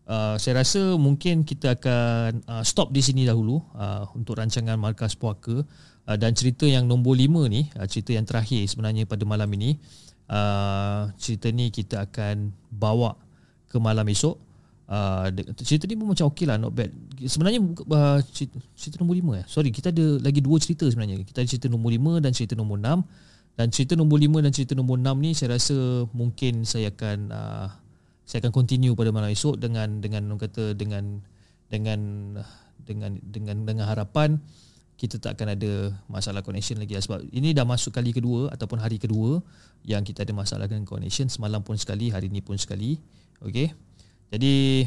uh, saya rasa mungkin kita akan uh, stop di sini dahulu uh, untuk rancangan markas puaka. Uh, dan cerita yang nombor 5 ni uh, cerita yang terakhir sebenarnya pada malam ini uh, cerita ni kita akan bawa ke malam esok. Uh, cerita ni pun macam okey lah, not bad. Sebenarnya uh, cerita, cerita nombor lima ya. Sorry, kita ada lagi dua cerita sebenarnya. Kita ada cerita nombor lima dan cerita nombor enam. Dan cerita nombor lima dan cerita nombor enam ni saya rasa mungkin saya akan uh, saya akan continue pada malam esok dengan dengan orang kata dengan dengan dengan dengan dengan harapan kita tak akan ada masalah connection lagi lah. sebab ini dah masuk kali kedua ataupun hari kedua yang kita ada masalah dengan connection. Semalam pun sekali hari ini pun sekali. Okey? Jadi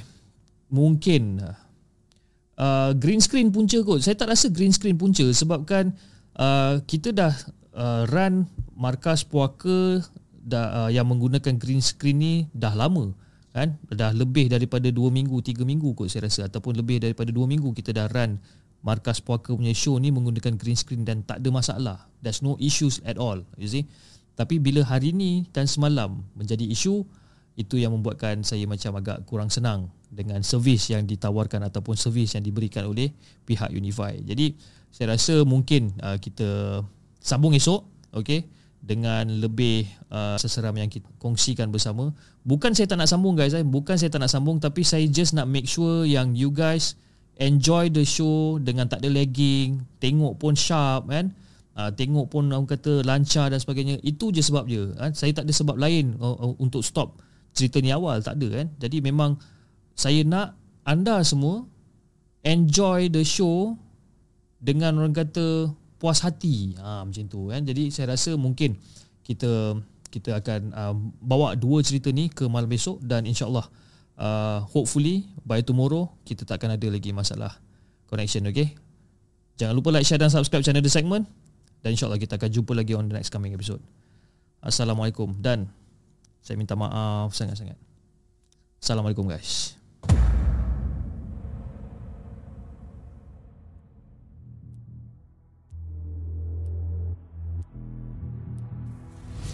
mungkin uh, green screen punca kot. Saya tak rasa green screen punca sebabkan uh, kita dah uh, run markas puaka dah, uh, yang menggunakan green screen ni dah lama kan? Dah lebih daripada 2 minggu 3 minggu kot saya rasa. Ataupun lebih daripada 2 minggu kita dah run markas puaka punya show ni menggunakan green screen dan tak ada masalah. There's no issues at all, you see. Tapi bila hari ni dan semalam menjadi isu, itu yang membuatkan saya macam agak kurang senang dengan servis yang ditawarkan ataupun servis yang diberikan oleh pihak Unify. Jadi saya rasa mungkin uh, kita sambung esok, okay, dengan lebih uh, seseram yang kita kongsikan bersama. Bukan saya tak nak sambung guys, eh. bukan saya tak nak sambung tapi saya just nak make sure yang you guys enjoy the show dengan tak ada lagging, tengok pun sharp kan. Uh, tengok pun orang kata lancar dan sebagainya. Itu je sebab je. Kan? Saya tak ada sebab lain uh, uh, untuk stop cerita ni awal, tak ada kan. Jadi memang saya nak anda semua enjoy the show dengan orang kata puas hati. Ha, macam tu kan. Jadi saya rasa mungkin kita kita akan uh, bawa dua cerita ni ke malam besok dan insyaallah allah uh, hopefully by tomorrow kita tak akan ada lagi masalah connection okay? Jangan lupa like share dan subscribe channel The Segment dan insyaAllah kita akan jumpa lagi on the next coming episode. Assalamualaikum dan saya minta maaf sangat-sangat. Assalamualaikum guys